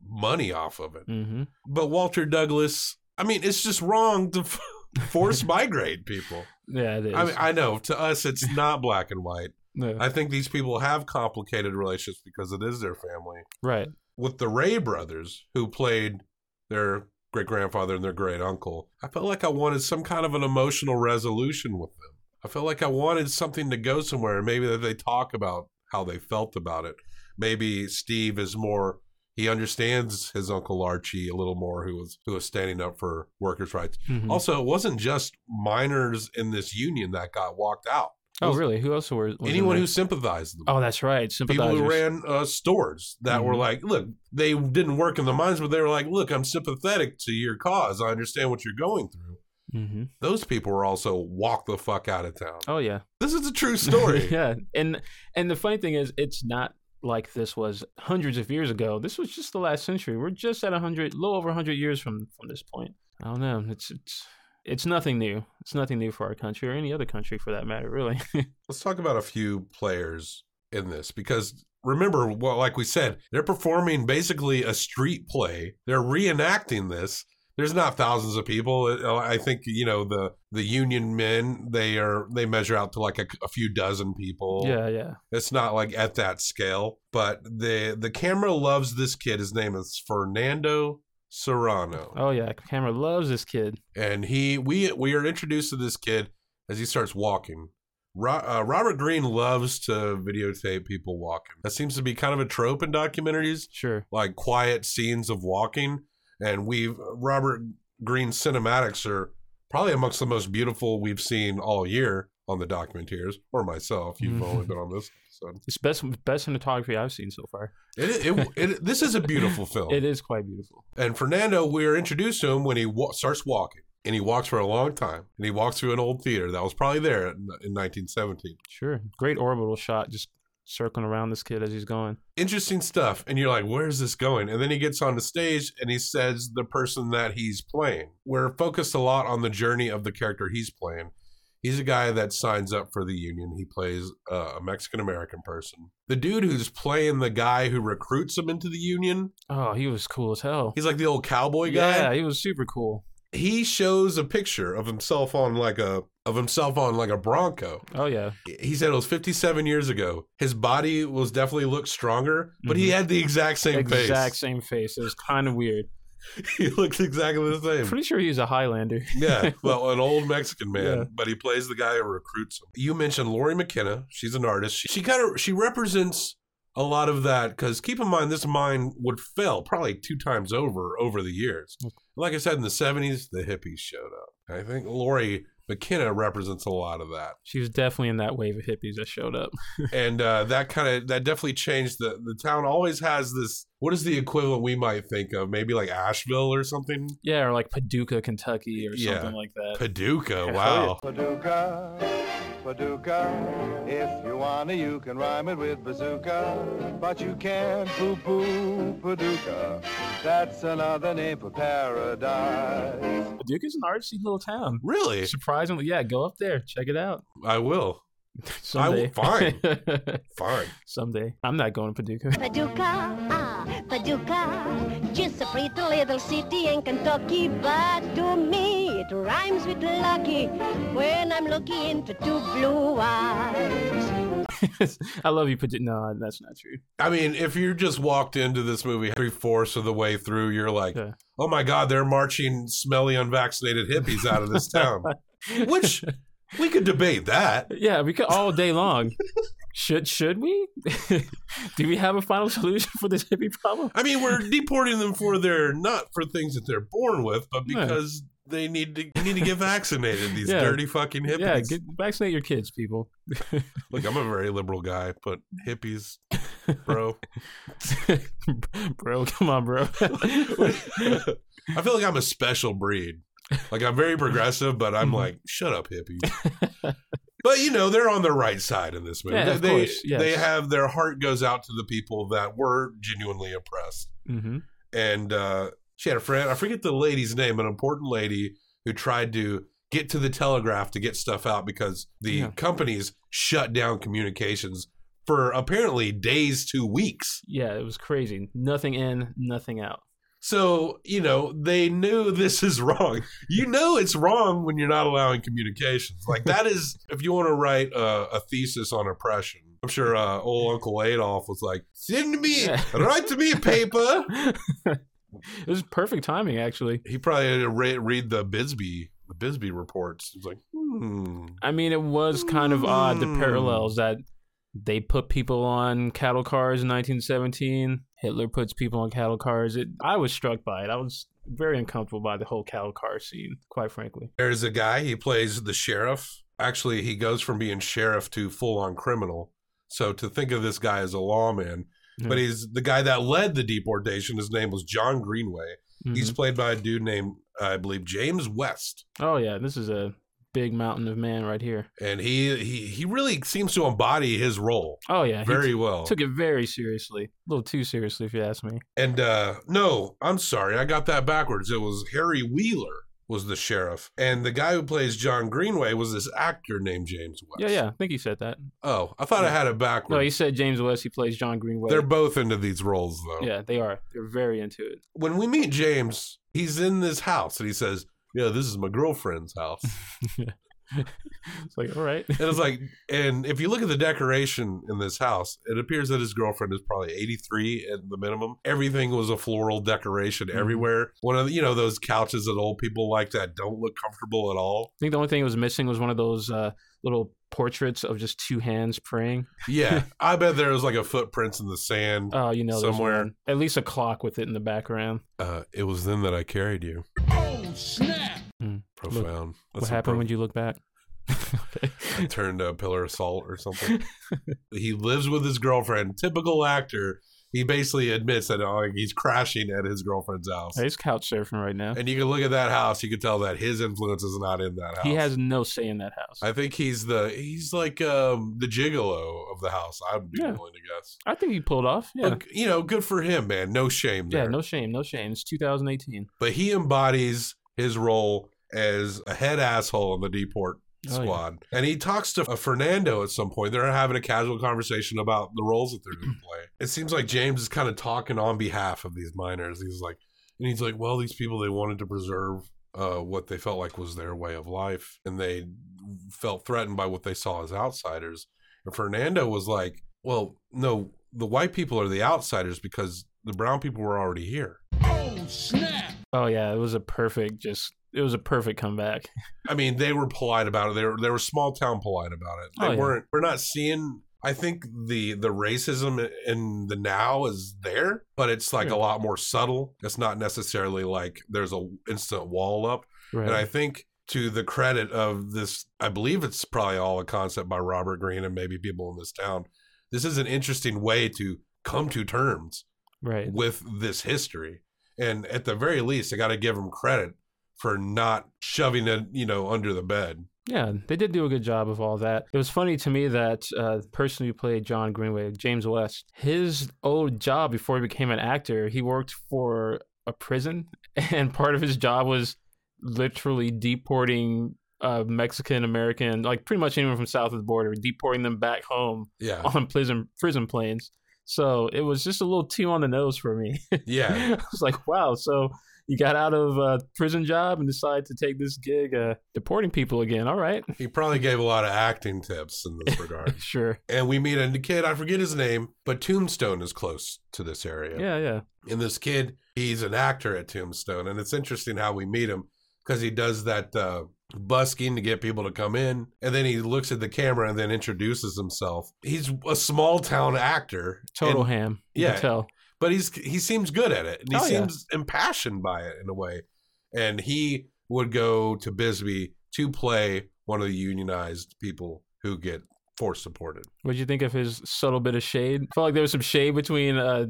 [SPEAKER 1] money off of it.
[SPEAKER 4] mm-hmm.
[SPEAKER 1] But Walter Douglas, I mean, it's just wrong to force migrate people.
[SPEAKER 4] Yeah, it is.
[SPEAKER 1] I mean, I know to us it's not black and white.
[SPEAKER 4] No.
[SPEAKER 1] I think these people have complicated relationships because it is their family.
[SPEAKER 4] right.
[SPEAKER 1] With the Ray brothers, who played their great grandfather and their great uncle, I felt like I wanted some kind of an emotional resolution with them. I felt like I wanted something to go somewhere, and maybe that they talk about how they felt about it. Maybe Steve is more he understands his uncle Archie a little more, who was who was standing up for workers' rights.
[SPEAKER 4] Mhm.
[SPEAKER 1] Also, it wasn't just miners in this union that got walked out.
[SPEAKER 4] Oh,
[SPEAKER 1] was
[SPEAKER 4] really? Who else were
[SPEAKER 1] Anyone who sympathized them.
[SPEAKER 4] Oh, that's right.
[SPEAKER 1] People who ran uh, stores that were
[SPEAKER 4] Mhm.
[SPEAKER 1] like, look, they didn't work in the mines, but they were like, look, I'm sympathetic to your cause. I understand what you're going through.
[SPEAKER 4] hmm
[SPEAKER 1] Those people were also walk the fuck out of town.
[SPEAKER 4] Oh yeah.
[SPEAKER 1] This is a true story.
[SPEAKER 4] yeah, and and the funny thing is, it's not like this was hundreds of years ago. This was just the last century. We're just at a hundred, little over a hundred years from from this point. I don't know. It's it's it's nothing new. It's nothing new for our country or any other country for that matter, really.
[SPEAKER 1] Let's talk about a few players in this because remember, well, like we said, they're performing basically a street play. They're reenacting this. There's not thousands of people. Uh, I think you know the the Union men. They are they measure out to like a, a few dozen people.
[SPEAKER 4] yeah, yeah.
[SPEAKER 1] It's not like at that scale, but the the camera loves this kid. His name is Fernando Serrano,
[SPEAKER 4] Oh yeah. Camera loves this kid.
[SPEAKER 1] and he we we are introduced to this kid as he starts walking. Ro- uh, Robert Greene loves to videotape people walking. That seems to be kind of a trope in documentaries,
[SPEAKER 4] Sure.
[SPEAKER 1] like quiet scenes of walking. And we've Robert Greene cinematics are probably amongst the most beautiful we've seen all year on the Documenteers, or myself. You've
[SPEAKER 4] Mhm.
[SPEAKER 1] only been on this episode.
[SPEAKER 4] It's best best cinematography I've seen so far.
[SPEAKER 1] It, it, it, this is a beautiful film.
[SPEAKER 4] It is quite beautiful.
[SPEAKER 1] And Fernando, we are introduced to him when he wa- starts walking. And he walks for a long time. And he walks through an old theater that was probably there in, in 1917.
[SPEAKER 4] Sure. Great orbital shot, just circling around this kid as he's going.
[SPEAKER 1] Interesting stuff. And you're like, where's this going? And then he gets on the stage and he says the person that he's playing. We're focused a lot on the journey of the character he's playing. He's a guy that signs up for the Union. He plays uh, a Mexican American person. The dude who's playing the guy who recruits him into the Union,
[SPEAKER 4] Oh, he was cool as hell.
[SPEAKER 1] he's like the old cowboy guy.
[SPEAKER 4] Yeah, he was super cool.
[SPEAKER 1] he shows a picture of himself on like a of himself on like a Bronco.
[SPEAKER 4] Oh yeah.
[SPEAKER 1] He said it was 57 years ago. His body was definitely looked stronger, but he had the exact same
[SPEAKER 4] exact
[SPEAKER 1] face.
[SPEAKER 4] same face. It was kind of weird.
[SPEAKER 1] he looks exactly the same.
[SPEAKER 4] Pretty sure he's a Highlander.
[SPEAKER 1] Yeah, well, an old Mexican man,
[SPEAKER 4] Yeah.
[SPEAKER 1] but he plays the guy who recruits him. You mentioned Lori McKenna. She's an artist. She, she kind of she represents a lot of that because keep in mind this mine would fail probably two times over over the years. Like I said, in the seventies, the hippies showed up. I think Lori McKenna represents a lot of that,
[SPEAKER 4] She was definitely in that wave of hippies that showed up.
[SPEAKER 1] and uh, that kind of that definitely changed the the town. Always has this. What is the equivalent we might think of? Maybe like Asheville or something.
[SPEAKER 4] Yeah, or like Paducah, Kentucky, or
[SPEAKER 1] Yeah.
[SPEAKER 4] something like that.
[SPEAKER 1] Paducah. Wow.
[SPEAKER 6] Paducah, Paducah. If you wanna, you can rhyme it with bazooka, but you can't poo-poo Paducah. That's another name for paradise.
[SPEAKER 4] Paducah's an artsy little town.
[SPEAKER 1] Really?
[SPEAKER 4] Surprisingly, yeah, go up there, check it out.
[SPEAKER 1] I will.
[SPEAKER 4] Someday.
[SPEAKER 1] fine. Fine.
[SPEAKER 4] Someday. I'm not going to Paducah.
[SPEAKER 7] Paducah, ah, Paducah, just a pretty little city in Kentucky, but to me it rhymes with lucky when I'm looking into two blue eyes.
[SPEAKER 4] I love you, Paducah. No, that's not true.
[SPEAKER 1] I mean, if you just walked into this movie three fourths of the way through, you're like,
[SPEAKER 4] Yeah.
[SPEAKER 1] oh my God, they're marching smelly, unvaccinated hippies out of this town. Which we could debate that.
[SPEAKER 4] Yeah, we could all day long. should should we? Do we have a final solution for this hippie problem?
[SPEAKER 1] I mean, we're deporting them for their, not for things that they're born with, but
[SPEAKER 4] Yeah.
[SPEAKER 1] because they need to need to get vaccinated, these
[SPEAKER 4] Yeah.
[SPEAKER 1] dirty fucking hippies.
[SPEAKER 4] Yeah, get, vaccinate your kids, people.
[SPEAKER 1] Look, I'm a very liberal guy, but hippies, bro.
[SPEAKER 4] bro, come on, bro.
[SPEAKER 1] I feel like I'm a special breed. Like I'm very progressive, but I'm
[SPEAKER 4] Mhm.
[SPEAKER 1] like, shut up, hippies. but you know, they're on the right side in this movie.
[SPEAKER 4] Yeah,
[SPEAKER 1] they,
[SPEAKER 4] course, yes.
[SPEAKER 1] they have their heart goes out to the people that were genuinely oppressed.
[SPEAKER 4] hmm
[SPEAKER 1] And uh, she had a friend, I forget the lady's name, an important lady who tried to get to the telegraph to get stuff out because the
[SPEAKER 4] Yeah.
[SPEAKER 1] companies shut down communications for apparently days to weeks.
[SPEAKER 4] Yeah, it was crazy. Nothing in, nothing out.
[SPEAKER 1] So, you know, they knew this is wrong. You know it's wrong when you're not allowing communications. Like that is if you want to write a, a thesis on oppression. I'm sure uh, old Uncle Adolf was like, "Send me,
[SPEAKER 4] Yeah.
[SPEAKER 1] write to me a paper."
[SPEAKER 4] it was perfect timing, actually.
[SPEAKER 1] He probably had to re- read the Bisbee, the Bisbee reports. He's like, "Hmm."
[SPEAKER 4] I mean, it was kind of odd the
[SPEAKER 1] Mm.
[SPEAKER 4] parallels that they put people on cattle cars in 1917. Hitler puts people on cattle cars. It, I was struck by it. I was very uncomfortable by the whole cattle car scene, quite frankly.
[SPEAKER 1] There's a guy. He plays the sheriff. Actually, he goes from being sheriff to full on criminal. So to think of this guy as a lawman, but he's the guy that led the deportation. His name was John Greenway. He's
[SPEAKER 4] Mhm.
[SPEAKER 1] played by a dude named, I believe, James West,
[SPEAKER 4] Oh yeah, this is a big mountain of man right here.
[SPEAKER 1] and he he he really seems to embody his role
[SPEAKER 4] Oh yeah, he
[SPEAKER 1] very
[SPEAKER 4] t-
[SPEAKER 1] well.
[SPEAKER 4] took it very seriously. A little too seriously, if you ask me.
[SPEAKER 1] and uh no, I'm sorry, I got that backwards. It was Harry Wheeler was the sheriff, and the guy who plays John Greenway was this actor named James West.
[SPEAKER 4] Yeah, yeah, I think he said that.
[SPEAKER 1] Oh, I thought I had it backwards.
[SPEAKER 4] No, he said James West. He plays John Greenway.
[SPEAKER 1] They're both into these roles though.
[SPEAKER 4] yeah, they are. They're very into it.
[SPEAKER 1] When we meet James, he's in this house, and he says, "Yeah, this is my girlfriend's house."
[SPEAKER 4] it's like, all right.
[SPEAKER 1] And it's like, and if you look at the decoration in this house, it appears that his girlfriend is probably 83 at the minimum. Everything was a floral decoration
[SPEAKER 4] Mhm.
[SPEAKER 1] everywhere. One of the, you know, those couches that old people like that don't look comfortable at all.
[SPEAKER 4] I think the only thing that was missing was one of those uh, little portraits of just two hands praying.
[SPEAKER 1] Yeah. I bet there was like a footprints in the sand.
[SPEAKER 4] Oh, you know,
[SPEAKER 1] Somewhere.
[SPEAKER 4] At least a clock with it in the background.
[SPEAKER 1] Uh, it was then that I carried you.
[SPEAKER 4] Hmm.
[SPEAKER 1] Profound.
[SPEAKER 4] what
[SPEAKER 1] That's a
[SPEAKER 4] happened
[SPEAKER 1] pro-
[SPEAKER 4] when you look back? okay.
[SPEAKER 1] Turned a pillar of salt or something. he lives with his girlfriend. Typical actor. He basically admits that oh, he's crashing at his girlfriend's house.
[SPEAKER 4] He's couch surfing right now.
[SPEAKER 1] And you can look at that house. You can tell that his influence is not in that house.
[SPEAKER 4] He has no say in that house. I,
[SPEAKER 1] I think he's the he's like um, the gigolo of the house. I'm
[SPEAKER 4] Yeah.
[SPEAKER 1] willing to guess.
[SPEAKER 4] I think he pulled off. Yeah.
[SPEAKER 1] Look, you know, good for him, man. No shame there.
[SPEAKER 4] Yeah, no shame, no shame. It's 2018.
[SPEAKER 1] But he embodies his role as a head asshole in the deport
[SPEAKER 4] Oh, yeah.
[SPEAKER 1] squad. And he talks to Fernando at some point. They're having a casual conversation about the roles that they're going to play. It seems like James is kind of talking on behalf of these miners. He's like, and he's like, well, these people, they wanted to preserve uh, what they felt like was their way of life. And they felt threatened by what they saw as outsiders. And Fernando was like, well, no, the white people are the outsiders because the brown people were already here.
[SPEAKER 8] Oh, snap.
[SPEAKER 4] Oh yeah, it was a perfect just it was a perfect comeback.
[SPEAKER 1] I mean, they were polite about it. They were they were small town polite about it. They
[SPEAKER 4] Oh, yeah.
[SPEAKER 1] weren't. We're not seeing. I think the the racism in the now is there, but it's like
[SPEAKER 4] Yeah.
[SPEAKER 1] a lot more subtle. It's not necessarily like there's a instant wall up.
[SPEAKER 4] Right.
[SPEAKER 1] And I think to the credit of this, I believe it's probably all a concept by Robert Greene and maybe people in this town. This is an interesting way to come to terms
[SPEAKER 4] right.
[SPEAKER 1] with this history. And at the very least, I got to give them credit for not shoving it, you know, under the bed.
[SPEAKER 4] Yeah, they did do a good job of all that. It was funny to me that uh, the person who played John Greenway, James West, his old job before he became an actor, he worked for a prison, and part of his job was literally deporting uh, Mexican American, like pretty much anyone from south of the border, deporting them back home
[SPEAKER 1] Yeah.
[SPEAKER 4] on prison prison planes. So it was just a little too on the nose for me.
[SPEAKER 1] Yeah.
[SPEAKER 4] I was like, wow. So you got out of a prison job and decided to take this gig, uh, deporting people again. All right,
[SPEAKER 1] He probably gave a lot of acting tips in this regard.
[SPEAKER 4] sure.
[SPEAKER 1] and we meet a kid, I forget his name, but Tombstone is close to this area.
[SPEAKER 4] Yeah, yeah.
[SPEAKER 1] And this kid, he's an actor at Tombstone. And it's interesting how we meet him because he does that uh, busking to get people to come in. And then he looks at the camera and then introduces himself. He's a small town actor.
[SPEAKER 4] Total
[SPEAKER 1] and-
[SPEAKER 4] ham.
[SPEAKER 1] Yeah. but he's he seems good at it and he
[SPEAKER 4] Oh, yeah.
[SPEAKER 1] seems impassioned by it in a way and he would go to bisbee to play one of the unionized people who get force supported
[SPEAKER 4] What would you think of his subtle bit of shade? I felt like there was some shade between uh,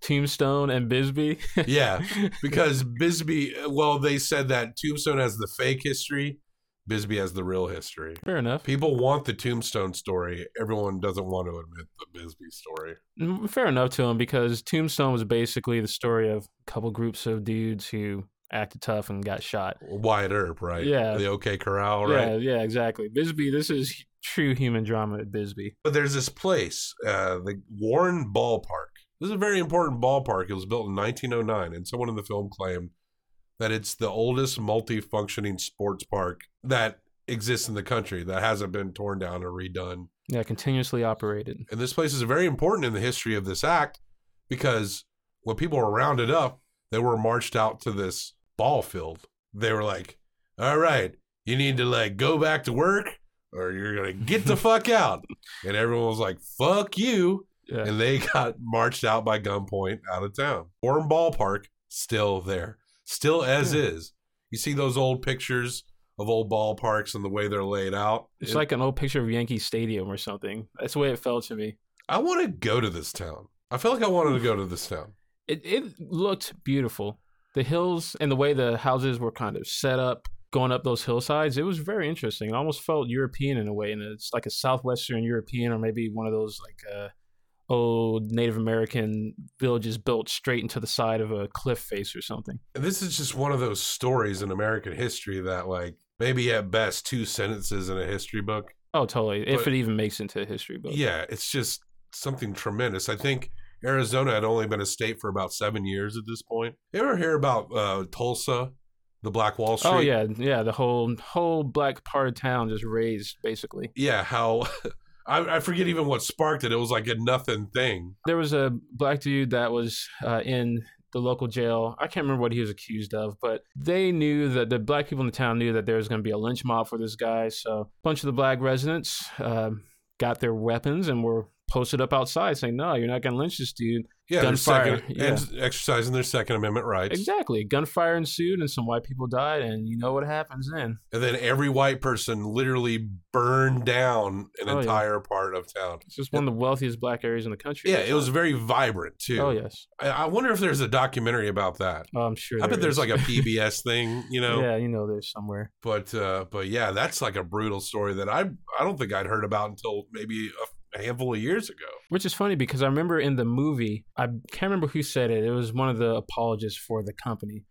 [SPEAKER 4] Tombstone and Bisbee.
[SPEAKER 1] yeah because bisbee well they said that tombstone has the fake history bisbee has the real history
[SPEAKER 4] Fair enough.
[SPEAKER 1] people want the tombstone story everyone doesn't want to admit the bisbee story
[SPEAKER 4] Mm, Fair enough to him because Tombstone was basically the story of a couple groups of dudes who acted tough and got shot.
[SPEAKER 1] wyatt earp right
[SPEAKER 4] Yeah.
[SPEAKER 1] the okay corral right
[SPEAKER 4] Yeah, yeah, exactly. Bisbee, this is true human drama at Bisbee.
[SPEAKER 1] But there's this place, uh, the Warren Ballpark. This is a very important ballpark. It was built in 1909, and someone in the film claimed that it's the oldest multi-functioning sports park that exists in the country that hasn't been torn down or redone.
[SPEAKER 4] Yeah, continuously operated.
[SPEAKER 1] And this place is very important in the history of this act because when people were rounded up, they were marched out to this ball field. They were like, "All right, you need to like go back to work." Or you're gonna get the fuck out, and everyone was like, "Fuck you!"
[SPEAKER 4] Yeah.
[SPEAKER 1] and they got marched out by gunpoint out of town. Warren Ballpark still there, still as is. You see those old pictures of old ballparks and the way they're laid out.
[SPEAKER 4] It's
[SPEAKER 1] It-
[SPEAKER 4] like an old picture of Yankee Stadium or something. That's the way it felt to me.
[SPEAKER 1] I want to go to this town. I feel like I wanted to go to this town.
[SPEAKER 4] It it looked beautiful. The hills and the way the houses were kind of set up, going up those hillsides, it was very interesting. It almost felt European in a way, and it's like a southwestern European or maybe one of those like uh, old Native American villages built straight into the side of a cliff face or something.
[SPEAKER 1] And this is just one of those stories in American history that, like, maybe at best two sentences in a history book.
[SPEAKER 4] Oh, totally. if it even makes into a history book.
[SPEAKER 1] Yeah, it's just something tremendous. I think Arizona had only been a state for about seven years at this point. You ever hear about uh, Tulsa, the Black Wall Street?
[SPEAKER 4] Oh yeah, yeah. The whole whole black part of town just raised basically.
[SPEAKER 1] Yeah, how I, I forget even what sparked it. It was like a nothing thing.
[SPEAKER 4] There was a black dude that was uh, in the local jail. I can't remember what he was accused of, but they knew that the black people in the town knew that there was going to be a lynch mob for this guy. So a bunch of the black residents um got their weapons and were posted up outside saying, "No, you're not going to lynch this dude."
[SPEAKER 1] Yeah,
[SPEAKER 4] Gunfire,
[SPEAKER 1] second,
[SPEAKER 4] yeah.
[SPEAKER 1] and exercising their Second Amendment rights.
[SPEAKER 4] Exactly. Gunfire ensued, and some white people died, and you know what happens then.
[SPEAKER 1] And then every white person literally burned down an
[SPEAKER 4] Oh, yeah.
[SPEAKER 1] entire part of town.
[SPEAKER 4] It's just one of the wealthiest black areas in the country.
[SPEAKER 1] Yeah, it was very vibrant too.
[SPEAKER 4] Oh yes,
[SPEAKER 1] I, I wonder if there's a documentary about that.
[SPEAKER 4] oh, I'm sure.
[SPEAKER 1] I bet
[SPEAKER 4] there
[SPEAKER 1] there's like a PBS thing, you know.
[SPEAKER 4] Yeah, you know, there's somewhere.
[SPEAKER 1] But uh, but yeah, that's like a brutal story that I I don't think I'd heard about until maybe a, a handful of years ago.
[SPEAKER 4] Which is funny because I remember in the movie, I can't remember who said it. It was one of the apologists for the company.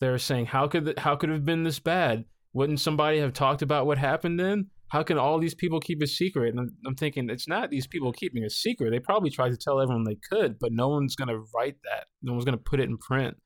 [SPEAKER 4] They were saying, "How could th- how could it have been this bad? Wouldn't somebody have talked about what happened then? How can all these people keep a secret?" And I'm, I'm thinking, it's not these people keeping a secret. They probably tried to tell everyone they could, but no one's going to write that. No one's going to put it in print.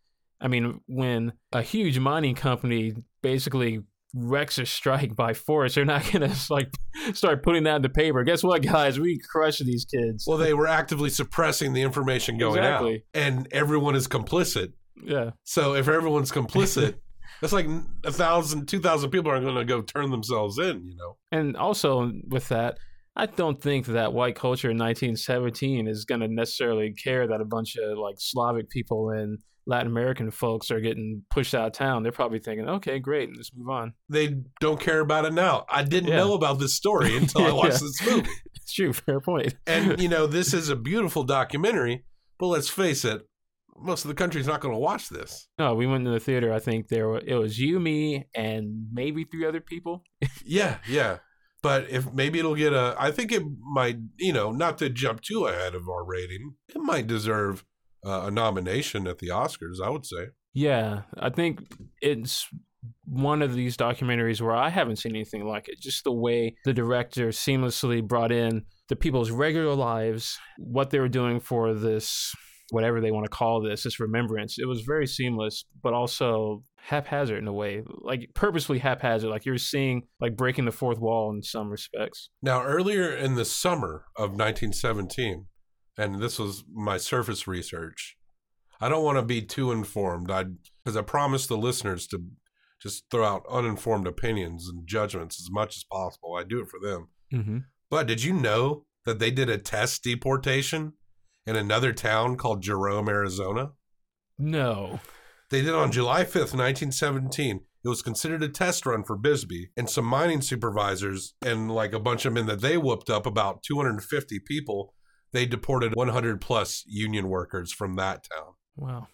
[SPEAKER 4] I mean, when a huge mining company basically wrecks a strike by force, they're not to like start putting that in the paper. Guess what, guys? We crushed these kids.
[SPEAKER 1] Well, they were actively suppressing the information going
[SPEAKER 4] Exactly.
[SPEAKER 1] out, and everyone is complicit
[SPEAKER 4] Yeah.
[SPEAKER 1] So if everyone's complicit, that's like a thousand, two thousand people are going to go turn themselves in. You know.
[SPEAKER 4] And also with that, I don't think that white culture in 1917 is going to necessarily care that a bunch of like Slavic people and Latin American folks are getting pushed out of town. They're probably thinking, okay, great, let's move on.
[SPEAKER 1] They don't care about it now. I didn't
[SPEAKER 4] Yeah.
[SPEAKER 1] know about this story until I watched
[SPEAKER 4] Yeah.
[SPEAKER 1] this movie.
[SPEAKER 4] It's true, fair point.
[SPEAKER 1] And you know, this is a beautiful documentary, but let's face it, most of the country's not going to watch this.
[SPEAKER 4] No, we went to the theater. I think there were, it was you, me, and maybe three other people.
[SPEAKER 1] Yeah, yeah. But if maybe it'll get a, I think it might, you know, not to jump too ahead of our rating, it might deserve uh, a nomination at the Oscars. I would say.
[SPEAKER 4] Yeah, I think it's one of these documentaries where I haven't seen anything like it. Just the way the director seamlessly brought in the people's regular lives, what they were doing for this, whatever they want to call this, this remembrance. It was very seamless, but also haphazard in a way, like purposely haphazard. Like you're seeing, like breaking the fourth wall in some respects.
[SPEAKER 1] Now, earlier in the summer of 1917, and this was my surface research. I don't want to be too informed. I because I promised the listeners to just throw out uninformed opinions and judgments as much as possible. I do it for them.
[SPEAKER 4] Mm-hmm.
[SPEAKER 1] But did you know that they did a test deportation in another town called Jerome, Arizona?
[SPEAKER 4] No.
[SPEAKER 1] They did on July 5th, 1917. It was considered a test run for Bisbee, and some mining supervisors and like a bunch of men that they whooped up, about 250 people, they deported 100 plus union workers from that town.
[SPEAKER 4] Wow.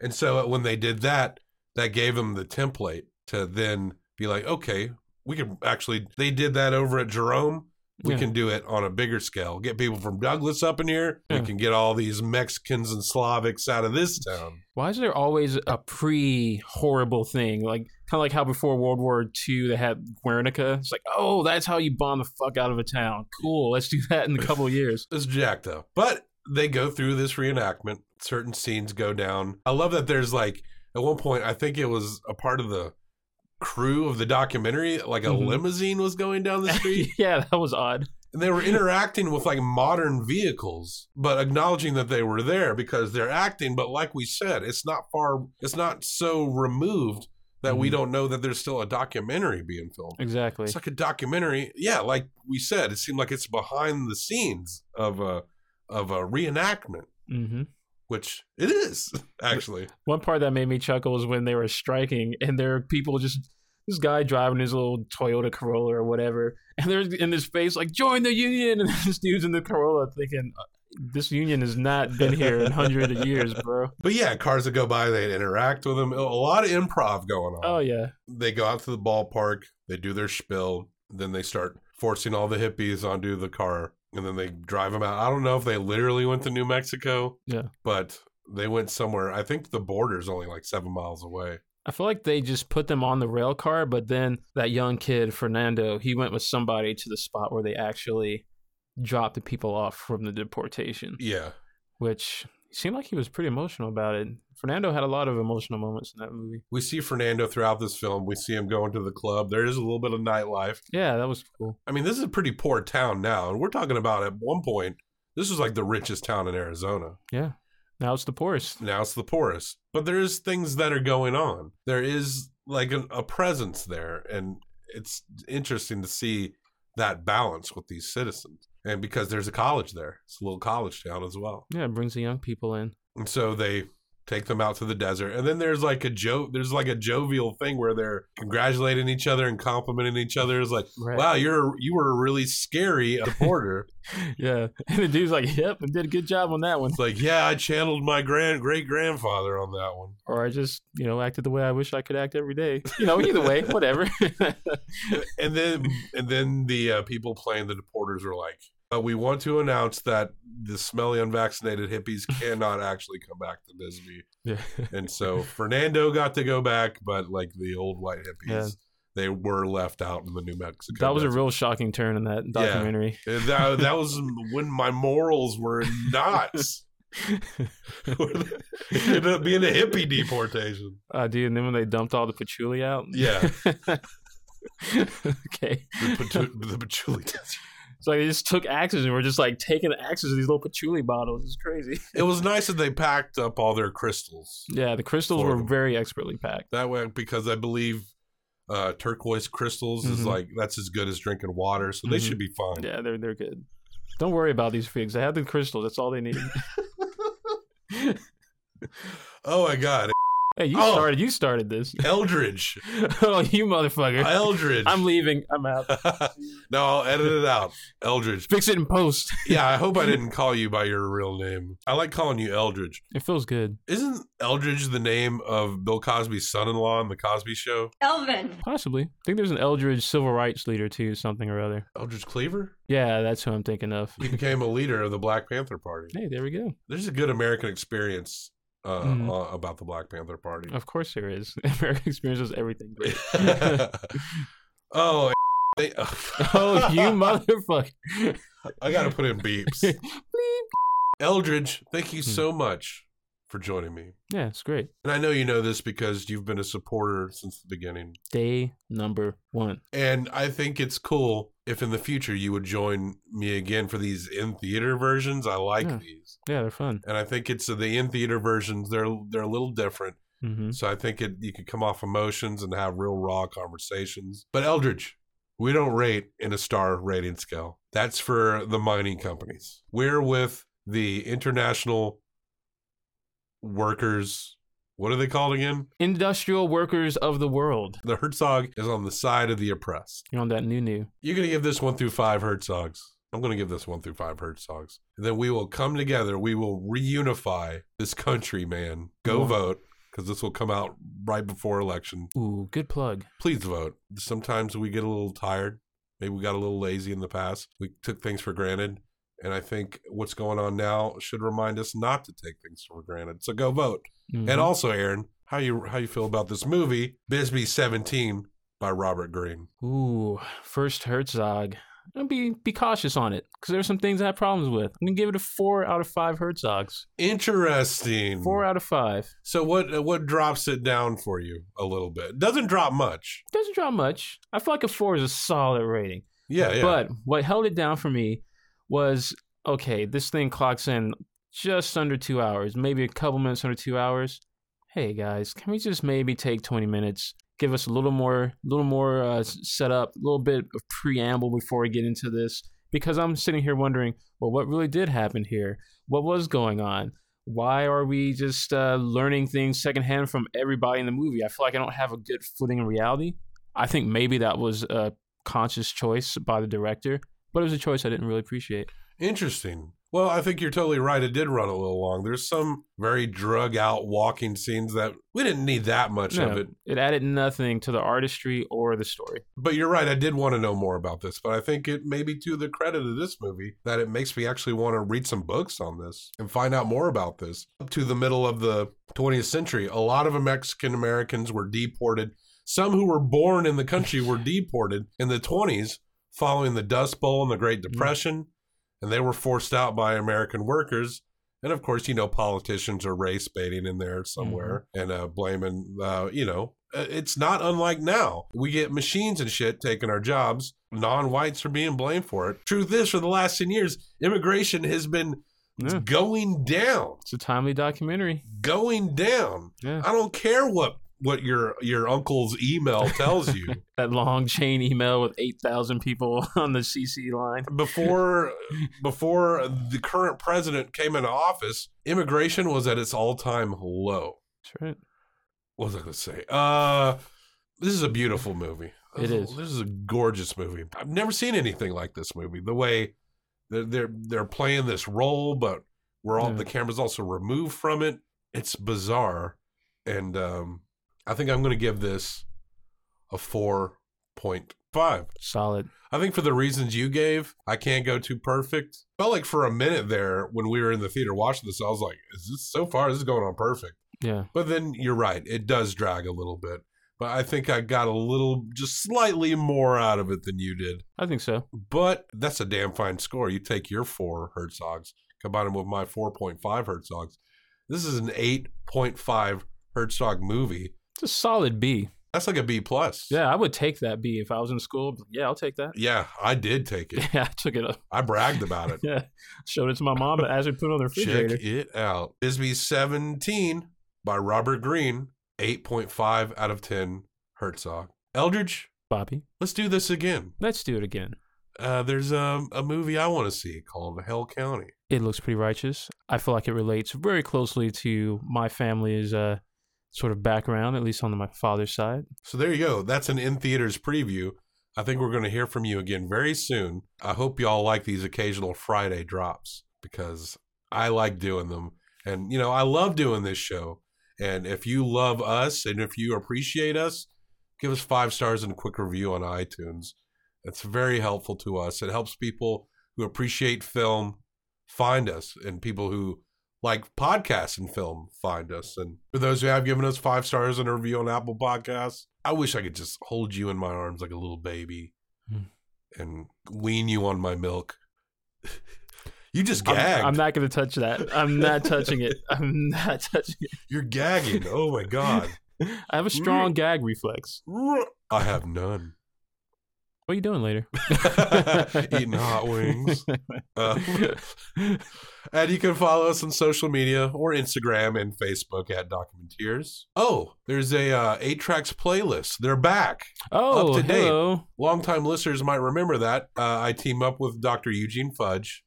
[SPEAKER 1] And so when they did that, that gave them the template to then be like, okay, we can actually, they did that over at Jerome. We
[SPEAKER 4] Yeah.
[SPEAKER 1] can do it on a bigger scale. Get people from Douglas up in here. We can get all these Mexicans and Slavics out of this town.
[SPEAKER 4] Why is there always a pre horrible thing? Like kind of like how before World War II they had Guernica. It's like, oh, that's how you bomb the fuck out of a town. Cool, let's do that in a couple of years.
[SPEAKER 1] It's jacked up. But they go through this reenactment. Certain scenes go down. I love that there's like at one point I think it was a part of the crew of the documentary, like a
[SPEAKER 4] Mhm.
[SPEAKER 1] limousine was going down the street.
[SPEAKER 4] yeah, that was odd.
[SPEAKER 1] and they were interacting with like modern vehicles, but acknowledging that they were there because they're acting. But like we said, it's not far, it's not so removed that we
[SPEAKER 4] Mhm.
[SPEAKER 1] don't know that there's still a documentary being filmed.
[SPEAKER 4] Exactly.
[SPEAKER 1] It's like a documentary. Yeah, like we said, it seemed like it's behind the scenes of a of a reenactment,
[SPEAKER 4] hmm
[SPEAKER 1] which it is actually.
[SPEAKER 4] One part that made me chuckle was when they were striking, and there are people just this guy driving his little Toyota Corolla or whatever, and they're in his face like "Join the union," and this dude's in the Corolla thinking, "Uh, "This union has not been here in hundreds of years, bro."
[SPEAKER 1] But yeah, cars that go by, they interact with them. A lot of improv going on.
[SPEAKER 4] Oh yeah,
[SPEAKER 1] they go out to the ballpark, they do their spiel, then they start forcing all the hippies onto the car, and then they drive them out. I don't know if they literally went to New Mexico,
[SPEAKER 4] Yeah.
[SPEAKER 1] but they went somewhere. I think the border's only like seven miles away.
[SPEAKER 4] I feel like they just put them on the rail car, but then that young kid Fernando, he went with somebody to the spot where they actually dropped the people off from the deportation,
[SPEAKER 1] Yeah,
[SPEAKER 4] which seemed like he was pretty emotional about it. Fernando had a lot of emotional moments in that movie.
[SPEAKER 1] we see Fernando throughout this film. We see him going to the club. There is a little bit of nightlife.
[SPEAKER 4] Yeah, that was cool.
[SPEAKER 1] I mean, this is a pretty poor town now, and we're talking about at one point. This was like the richest town in Arizona.
[SPEAKER 4] Yeah. Now it's the poorest.
[SPEAKER 1] now it's the poorest but there's things that are going on there is like a, a presence there and it's interesting to see that balance with these citizens and because there's a college there it's a little college town as well
[SPEAKER 4] Yeah, it brings the young people in.
[SPEAKER 1] and so they take them out to the desert and then there's like a joke there's like a jovial thing where they're congratulating each other and complimenting each other it's like
[SPEAKER 4] Right.
[SPEAKER 1] wow you're you were a really scary reporter
[SPEAKER 4] Yeah. And the dude's like, yep, I did a good job on that one.
[SPEAKER 1] it's like yeah i channeled my grand great grandfather on that one
[SPEAKER 4] Or I just, you know, acted the way I wish I could act every day. You know, either way, whatever.
[SPEAKER 1] and then and then the uh, people playing the deporters are like uh, we want to announce that the smelly unvaccinated hippies cannot actually come back to Bisbee.
[SPEAKER 4] yeah.
[SPEAKER 1] And so Fernando got to go back, but like the old white hippies,
[SPEAKER 4] Yeah.
[SPEAKER 1] they were left out in the New Mexico.
[SPEAKER 4] That was a real shocking turn in that documentary.
[SPEAKER 1] And that, that was when my morals were knots. it ended up being a hippie deportation.
[SPEAKER 4] Uh, dude, and then when they dumped all the patchouli out.
[SPEAKER 1] Yeah.
[SPEAKER 4] okay.
[SPEAKER 1] The, pachu- the patchouli desert.
[SPEAKER 4] It's like they just took axes and were just like taking the axes of these little patchouli bottles. It's crazy.
[SPEAKER 1] It was nice that they packed up all their crystals.
[SPEAKER 4] Yeah, the crystals were
[SPEAKER 1] them.
[SPEAKER 4] very expertly packed.
[SPEAKER 1] That way, because I believe uh, turquoise crystals is
[SPEAKER 4] Mhm.
[SPEAKER 1] like that's as good as drinking water, so they
[SPEAKER 4] Mhm.
[SPEAKER 1] should be fine.
[SPEAKER 4] Yeah, they're they're good. Don't worry about these figs. They have the crystals. That's all they need.
[SPEAKER 1] Oh my god,
[SPEAKER 4] hey, you
[SPEAKER 1] Oh.
[SPEAKER 4] started. You started this.
[SPEAKER 1] Eldridge,
[SPEAKER 4] oh, you motherfucker!
[SPEAKER 1] Eldridge.
[SPEAKER 4] I'm leaving. I'm out.
[SPEAKER 1] no, I'll edit it out. Eldridge.
[SPEAKER 4] Fix it in post.
[SPEAKER 1] Yeah, I hope I didn't call you by your real name. I like calling you Eldridge.
[SPEAKER 4] It feels good.
[SPEAKER 1] Isn't Eldridge the name of Bill Cosby's son-in-law on the Cosby Show?
[SPEAKER 8] Elvin.
[SPEAKER 4] Possibly. I think there's an Eldridge civil rights leader too, something or other.
[SPEAKER 1] Eldridge Cleaver?
[SPEAKER 4] Yeah, that's who I'm thinking of.
[SPEAKER 1] He became a leader of the Black Panther Party.
[SPEAKER 4] Hey, there we go.
[SPEAKER 1] There's a good American experience uh,
[SPEAKER 4] Mhm.
[SPEAKER 1] uh, about the Black Panther Party.
[SPEAKER 4] Of course there is. American experience is everything great.
[SPEAKER 1] oh, they,
[SPEAKER 4] oh, you motherfucker.
[SPEAKER 1] I got to put in beeps. Eldridge, thank you so much for joining me.
[SPEAKER 4] Yeah, it's great.
[SPEAKER 1] And I know you know this because you've been a supporter since the beginning.
[SPEAKER 4] Day number one.
[SPEAKER 1] And I think it's cool if in the future you would join me again for these in theater versions. I like
[SPEAKER 4] Yeah.
[SPEAKER 1] these.
[SPEAKER 4] Yeah, they're fun.
[SPEAKER 1] And I think it's the in theater versions, they're they're a little different.
[SPEAKER 4] hmm
[SPEAKER 1] So I think it you can come off emotions and have real raw conversations. But Eldridge, we don't rate in a star rating scale. That's for the mining companies. We're with the international workers. What are they called again?
[SPEAKER 4] Industrial workers of the world.
[SPEAKER 1] The Herzog is on the side of the oppressed.
[SPEAKER 4] You're on that new new.
[SPEAKER 1] You're going to give this one through five Herzogs. I'm going to give this one through five Herzogs. And then we will come together. We will reunify this country, man. Go
[SPEAKER 4] Wow.
[SPEAKER 1] vote because this will come out right before election.
[SPEAKER 4] Ooh, good plug.
[SPEAKER 1] Please vote. Sometimes we get a little tired. Maybe we got a little lazy in the past. We took things for granted. And I think what's going on now should remind us not to take things for granted. So go vote.
[SPEAKER 4] Mhm.
[SPEAKER 1] And also, Aaron, how you how you feel about this movie, Bisbee 17 by Robert Greene?
[SPEAKER 4] Ooh, first Herzog. Be be cautious on it because there's some things I have problems with. I'm gonna give it a four out of five Herzogs.
[SPEAKER 1] Interesting.
[SPEAKER 4] Four out of five.
[SPEAKER 1] So what what drops it down for you a little bit? Doesn't drop much.
[SPEAKER 4] Doesn't drop much. I feel like a four is a solid rating.
[SPEAKER 1] Yeah, yeah.
[SPEAKER 4] But what held it down for me was okay, this thing clocks in just under two hours, maybe a couple minutes under two hours. Hey guys, can we just maybe take 20 minutes, give us a little more, little more uh, setup, a little bit of preamble before we get into this? Because I'm sitting here wondering, well, what really did happen here? What was going on? Why are we just uh, learning things secondhand from everybody in the movie? I feel like I don't have a good footing in reality. I think maybe that was a conscious choice by the director, but it was a choice I didn't really appreciate.
[SPEAKER 1] Interesting. Well, I think you're totally right. It did run a little long. There's some very drug out walking scenes that we didn't need that much of it.
[SPEAKER 4] it added nothing to the artistry or the story.
[SPEAKER 1] But you're right. I did want to know more about this. But I think it may be to the credit of this movie that it makes me actually want to read some books on this and find out more about this. Up to the middle of the 20th century, a lot of Mexican Americans were deported. Some who were born in the country were deported in the 20s following the Dust Bowl and the Great Depression. And they were forced out by American workers. And of course, you know, politicians are race baiting in there somewhere and uh, blaming, uh, you know, uh, it's not unlike now. We get machines and shit taking our jobs. Non whites are being blamed for it. Truth is, for the last 10 years, immigration has been
[SPEAKER 4] Yeah.
[SPEAKER 1] going down,
[SPEAKER 4] It's a timely documentary.
[SPEAKER 1] going down.
[SPEAKER 4] Yeah.
[SPEAKER 1] I don't care what what your your uncle's email tells you.
[SPEAKER 4] That long chain email with 8,000 people on the CC line.
[SPEAKER 1] before before the current president came into office, immigration was at its all-time low.
[SPEAKER 4] That's right.
[SPEAKER 1] What was I going to say? Uh this is a beautiful movie.
[SPEAKER 4] It is.
[SPEAKER 1] This is a gorgeous movie. I've never seen anything like this movie. The way they're they're, they're playing this role, but we're all
[SPEAKER 4] Yeah.
[SPEAKER 1] the camera's also removed from it. It's bizarre, and um, I think I'm going to give this a four point five.
[SPEAKER 4] Solid.
[SPEAKER 1] I think for the reasons you gave, I can't go too perfect. Felt like for a minute there when we were in the theater watching this, I was like, "Is this so far? This is going on perfect."
[SPEAKER 4] Yeah.
[SPEAKER 1] But then you're right; it does drag a little bit. But I think I got a little, just slightly more out of it than you did.
[SPEAKER 4] I think so.
[SPEAKER 1] But that's a damn fine score. You take your four Herzogs, combine them with my 4.5 Herzogs. This is an 8.5 Herzog movie.
[SPEAKER 4] It's a solid B.
[SPEAKER 1] That's like a B plus.
[SPEAKER 4] Yeah, I would take that B if I was in school. Yeah, I'll take that.
[SPEAKER 1] Yeah, I did take it.
[SPEAKER 4] Yeah, I took it up.
[SPEAKER 1] I bragged about it.
[SPEAKER 4] Yeah, showed it to my mom as we put it on the refrigerator.
[SPEAKER 1] Check it out. Bisbee 17 by Robert Greene, 8.5 out of 10 Herzog. Eldridge,
[SPEAKER 4] Bobby,
[SPEAKER 1] let's do this again.
[SPEAKER 4] let's do it again.
[SPEAKER 1] Uh, there's a, a movie I want to see called Hale County.
[SPEAKER 4] It looks pretty righteous. I feel like it relates very closely to my family's uh, sort of background, at least on my father's side.
[SPEAKER 1] So there you go. That's an in theaters preview. I think we're going to hear from you again very soon. I hope y'all like these occasional Friday drops because I like doing them. And, you know, I love doing this show. And if you love us and if you appreciate us, give us five stars and a quick review on iTunes. It's very helpful to us. It helps people who appreciate film find us and people who like podcasts and film find us. And for those who have given us five stars and a review on Apple Podcasts, I wish I could just hold you in my arms like a little baby
[SPEAKER 4] Hmm.
[SPEAKER 1] and wean you on my milk. you just
[SPEAKER 4] I'm. I'm not going to touch that. I'm not touching it. I'm not touching it.
[SPEAKER 1] You're gagging. Oh my god.
[SPEAKER 4] I have a strong gag reflex.
[SPEAKER 1] I have none.
[SPEAKER 4] What are you doing later?
[SPEAKER 1] Eating hot wings. Uh, and you can follow us on social media or Instagram and Facebook at Documenteers. Oh, there's a uh, eight tracks playlist. They're back.
[SPEAKER 4] Oh,
[SPEAKER 1] Up to date.
[SPEAKER 4] hello.
[SPEAKER 1] Longtime listeners might remember that. Uh, I team up with Dr. Eugene Fudge,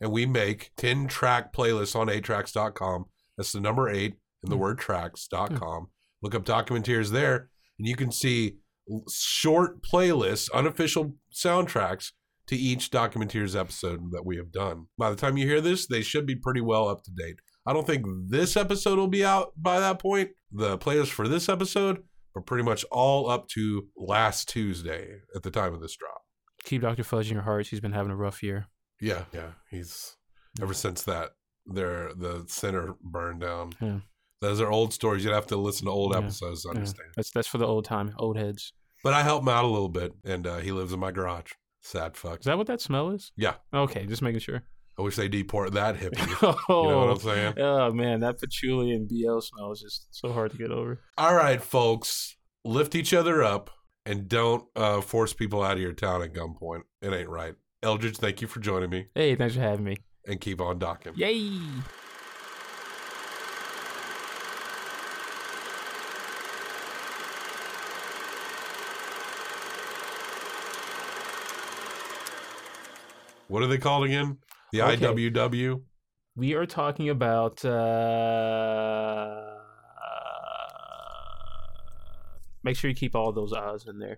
[SPEAKER 1] and we make 10 track playlists on 8tracks.com. That's the number eight and the word tracks.com. Look up Documenteers there, and you can see short playlists, unofficial soundtracks to each Documenteers episode that we have done. By the time you hear this, they should be pretty well up to date. I don't think this episode will be out by that point, the playlist for this episode, are pretty much all up to last Tuesday at the time of this drop.
[SPEAKER 4] Keep Dr. Fudge in your hearts. He's been having a rough year.
[SPEAKER 1] Yeah, yeah. He's ever since that their the center burned down.
[SPEAKER 4] Yeah.
[SPEAKER 1] Those are old stories. You'd have to listen to old
[SPEAKER 4] Yeah,
[SPEAKER 1] episodes to
[SPEAKER 4] Yeah,
[SPEAKER 1] understand.
[SPEAKER 4] that's that's for the old time, old heads.
[SPEAKER 1] But I help him out a little bit, and uh, he lives in my garage. Sad fuck.
[SPEAKER 4] Is that what that smell is?
[SPEAKER 1] Yeah.
[SPEAKER 4] Okay, just making sure.
[SPEAKER 1] I wish they deport that hippie.
[SPEAKER 4] oh,
[SPEAKER 1] you know what I'm saying?
[SPEAKER 4] Oh man, that patchouli and BL smell is just so hard to get over.
[SPEAKER 1] All right, folks, lift each other up and don't uh, force people out of your town at gunpoint. It ain't right. Eldridge, thank you for joining me,
[SPEAKER 4] Hey, thanks for having me.
[SPEAKER 1] and keep on docking.
[SPEAKER 4] Yay!
[SPEAKER 1] What are they called again? The
[SPEAKER 4] Okay.
[SPEAKER 1] IWW.
[SPEAKER 4] We are talking about uh make sure you keep all those O's in there.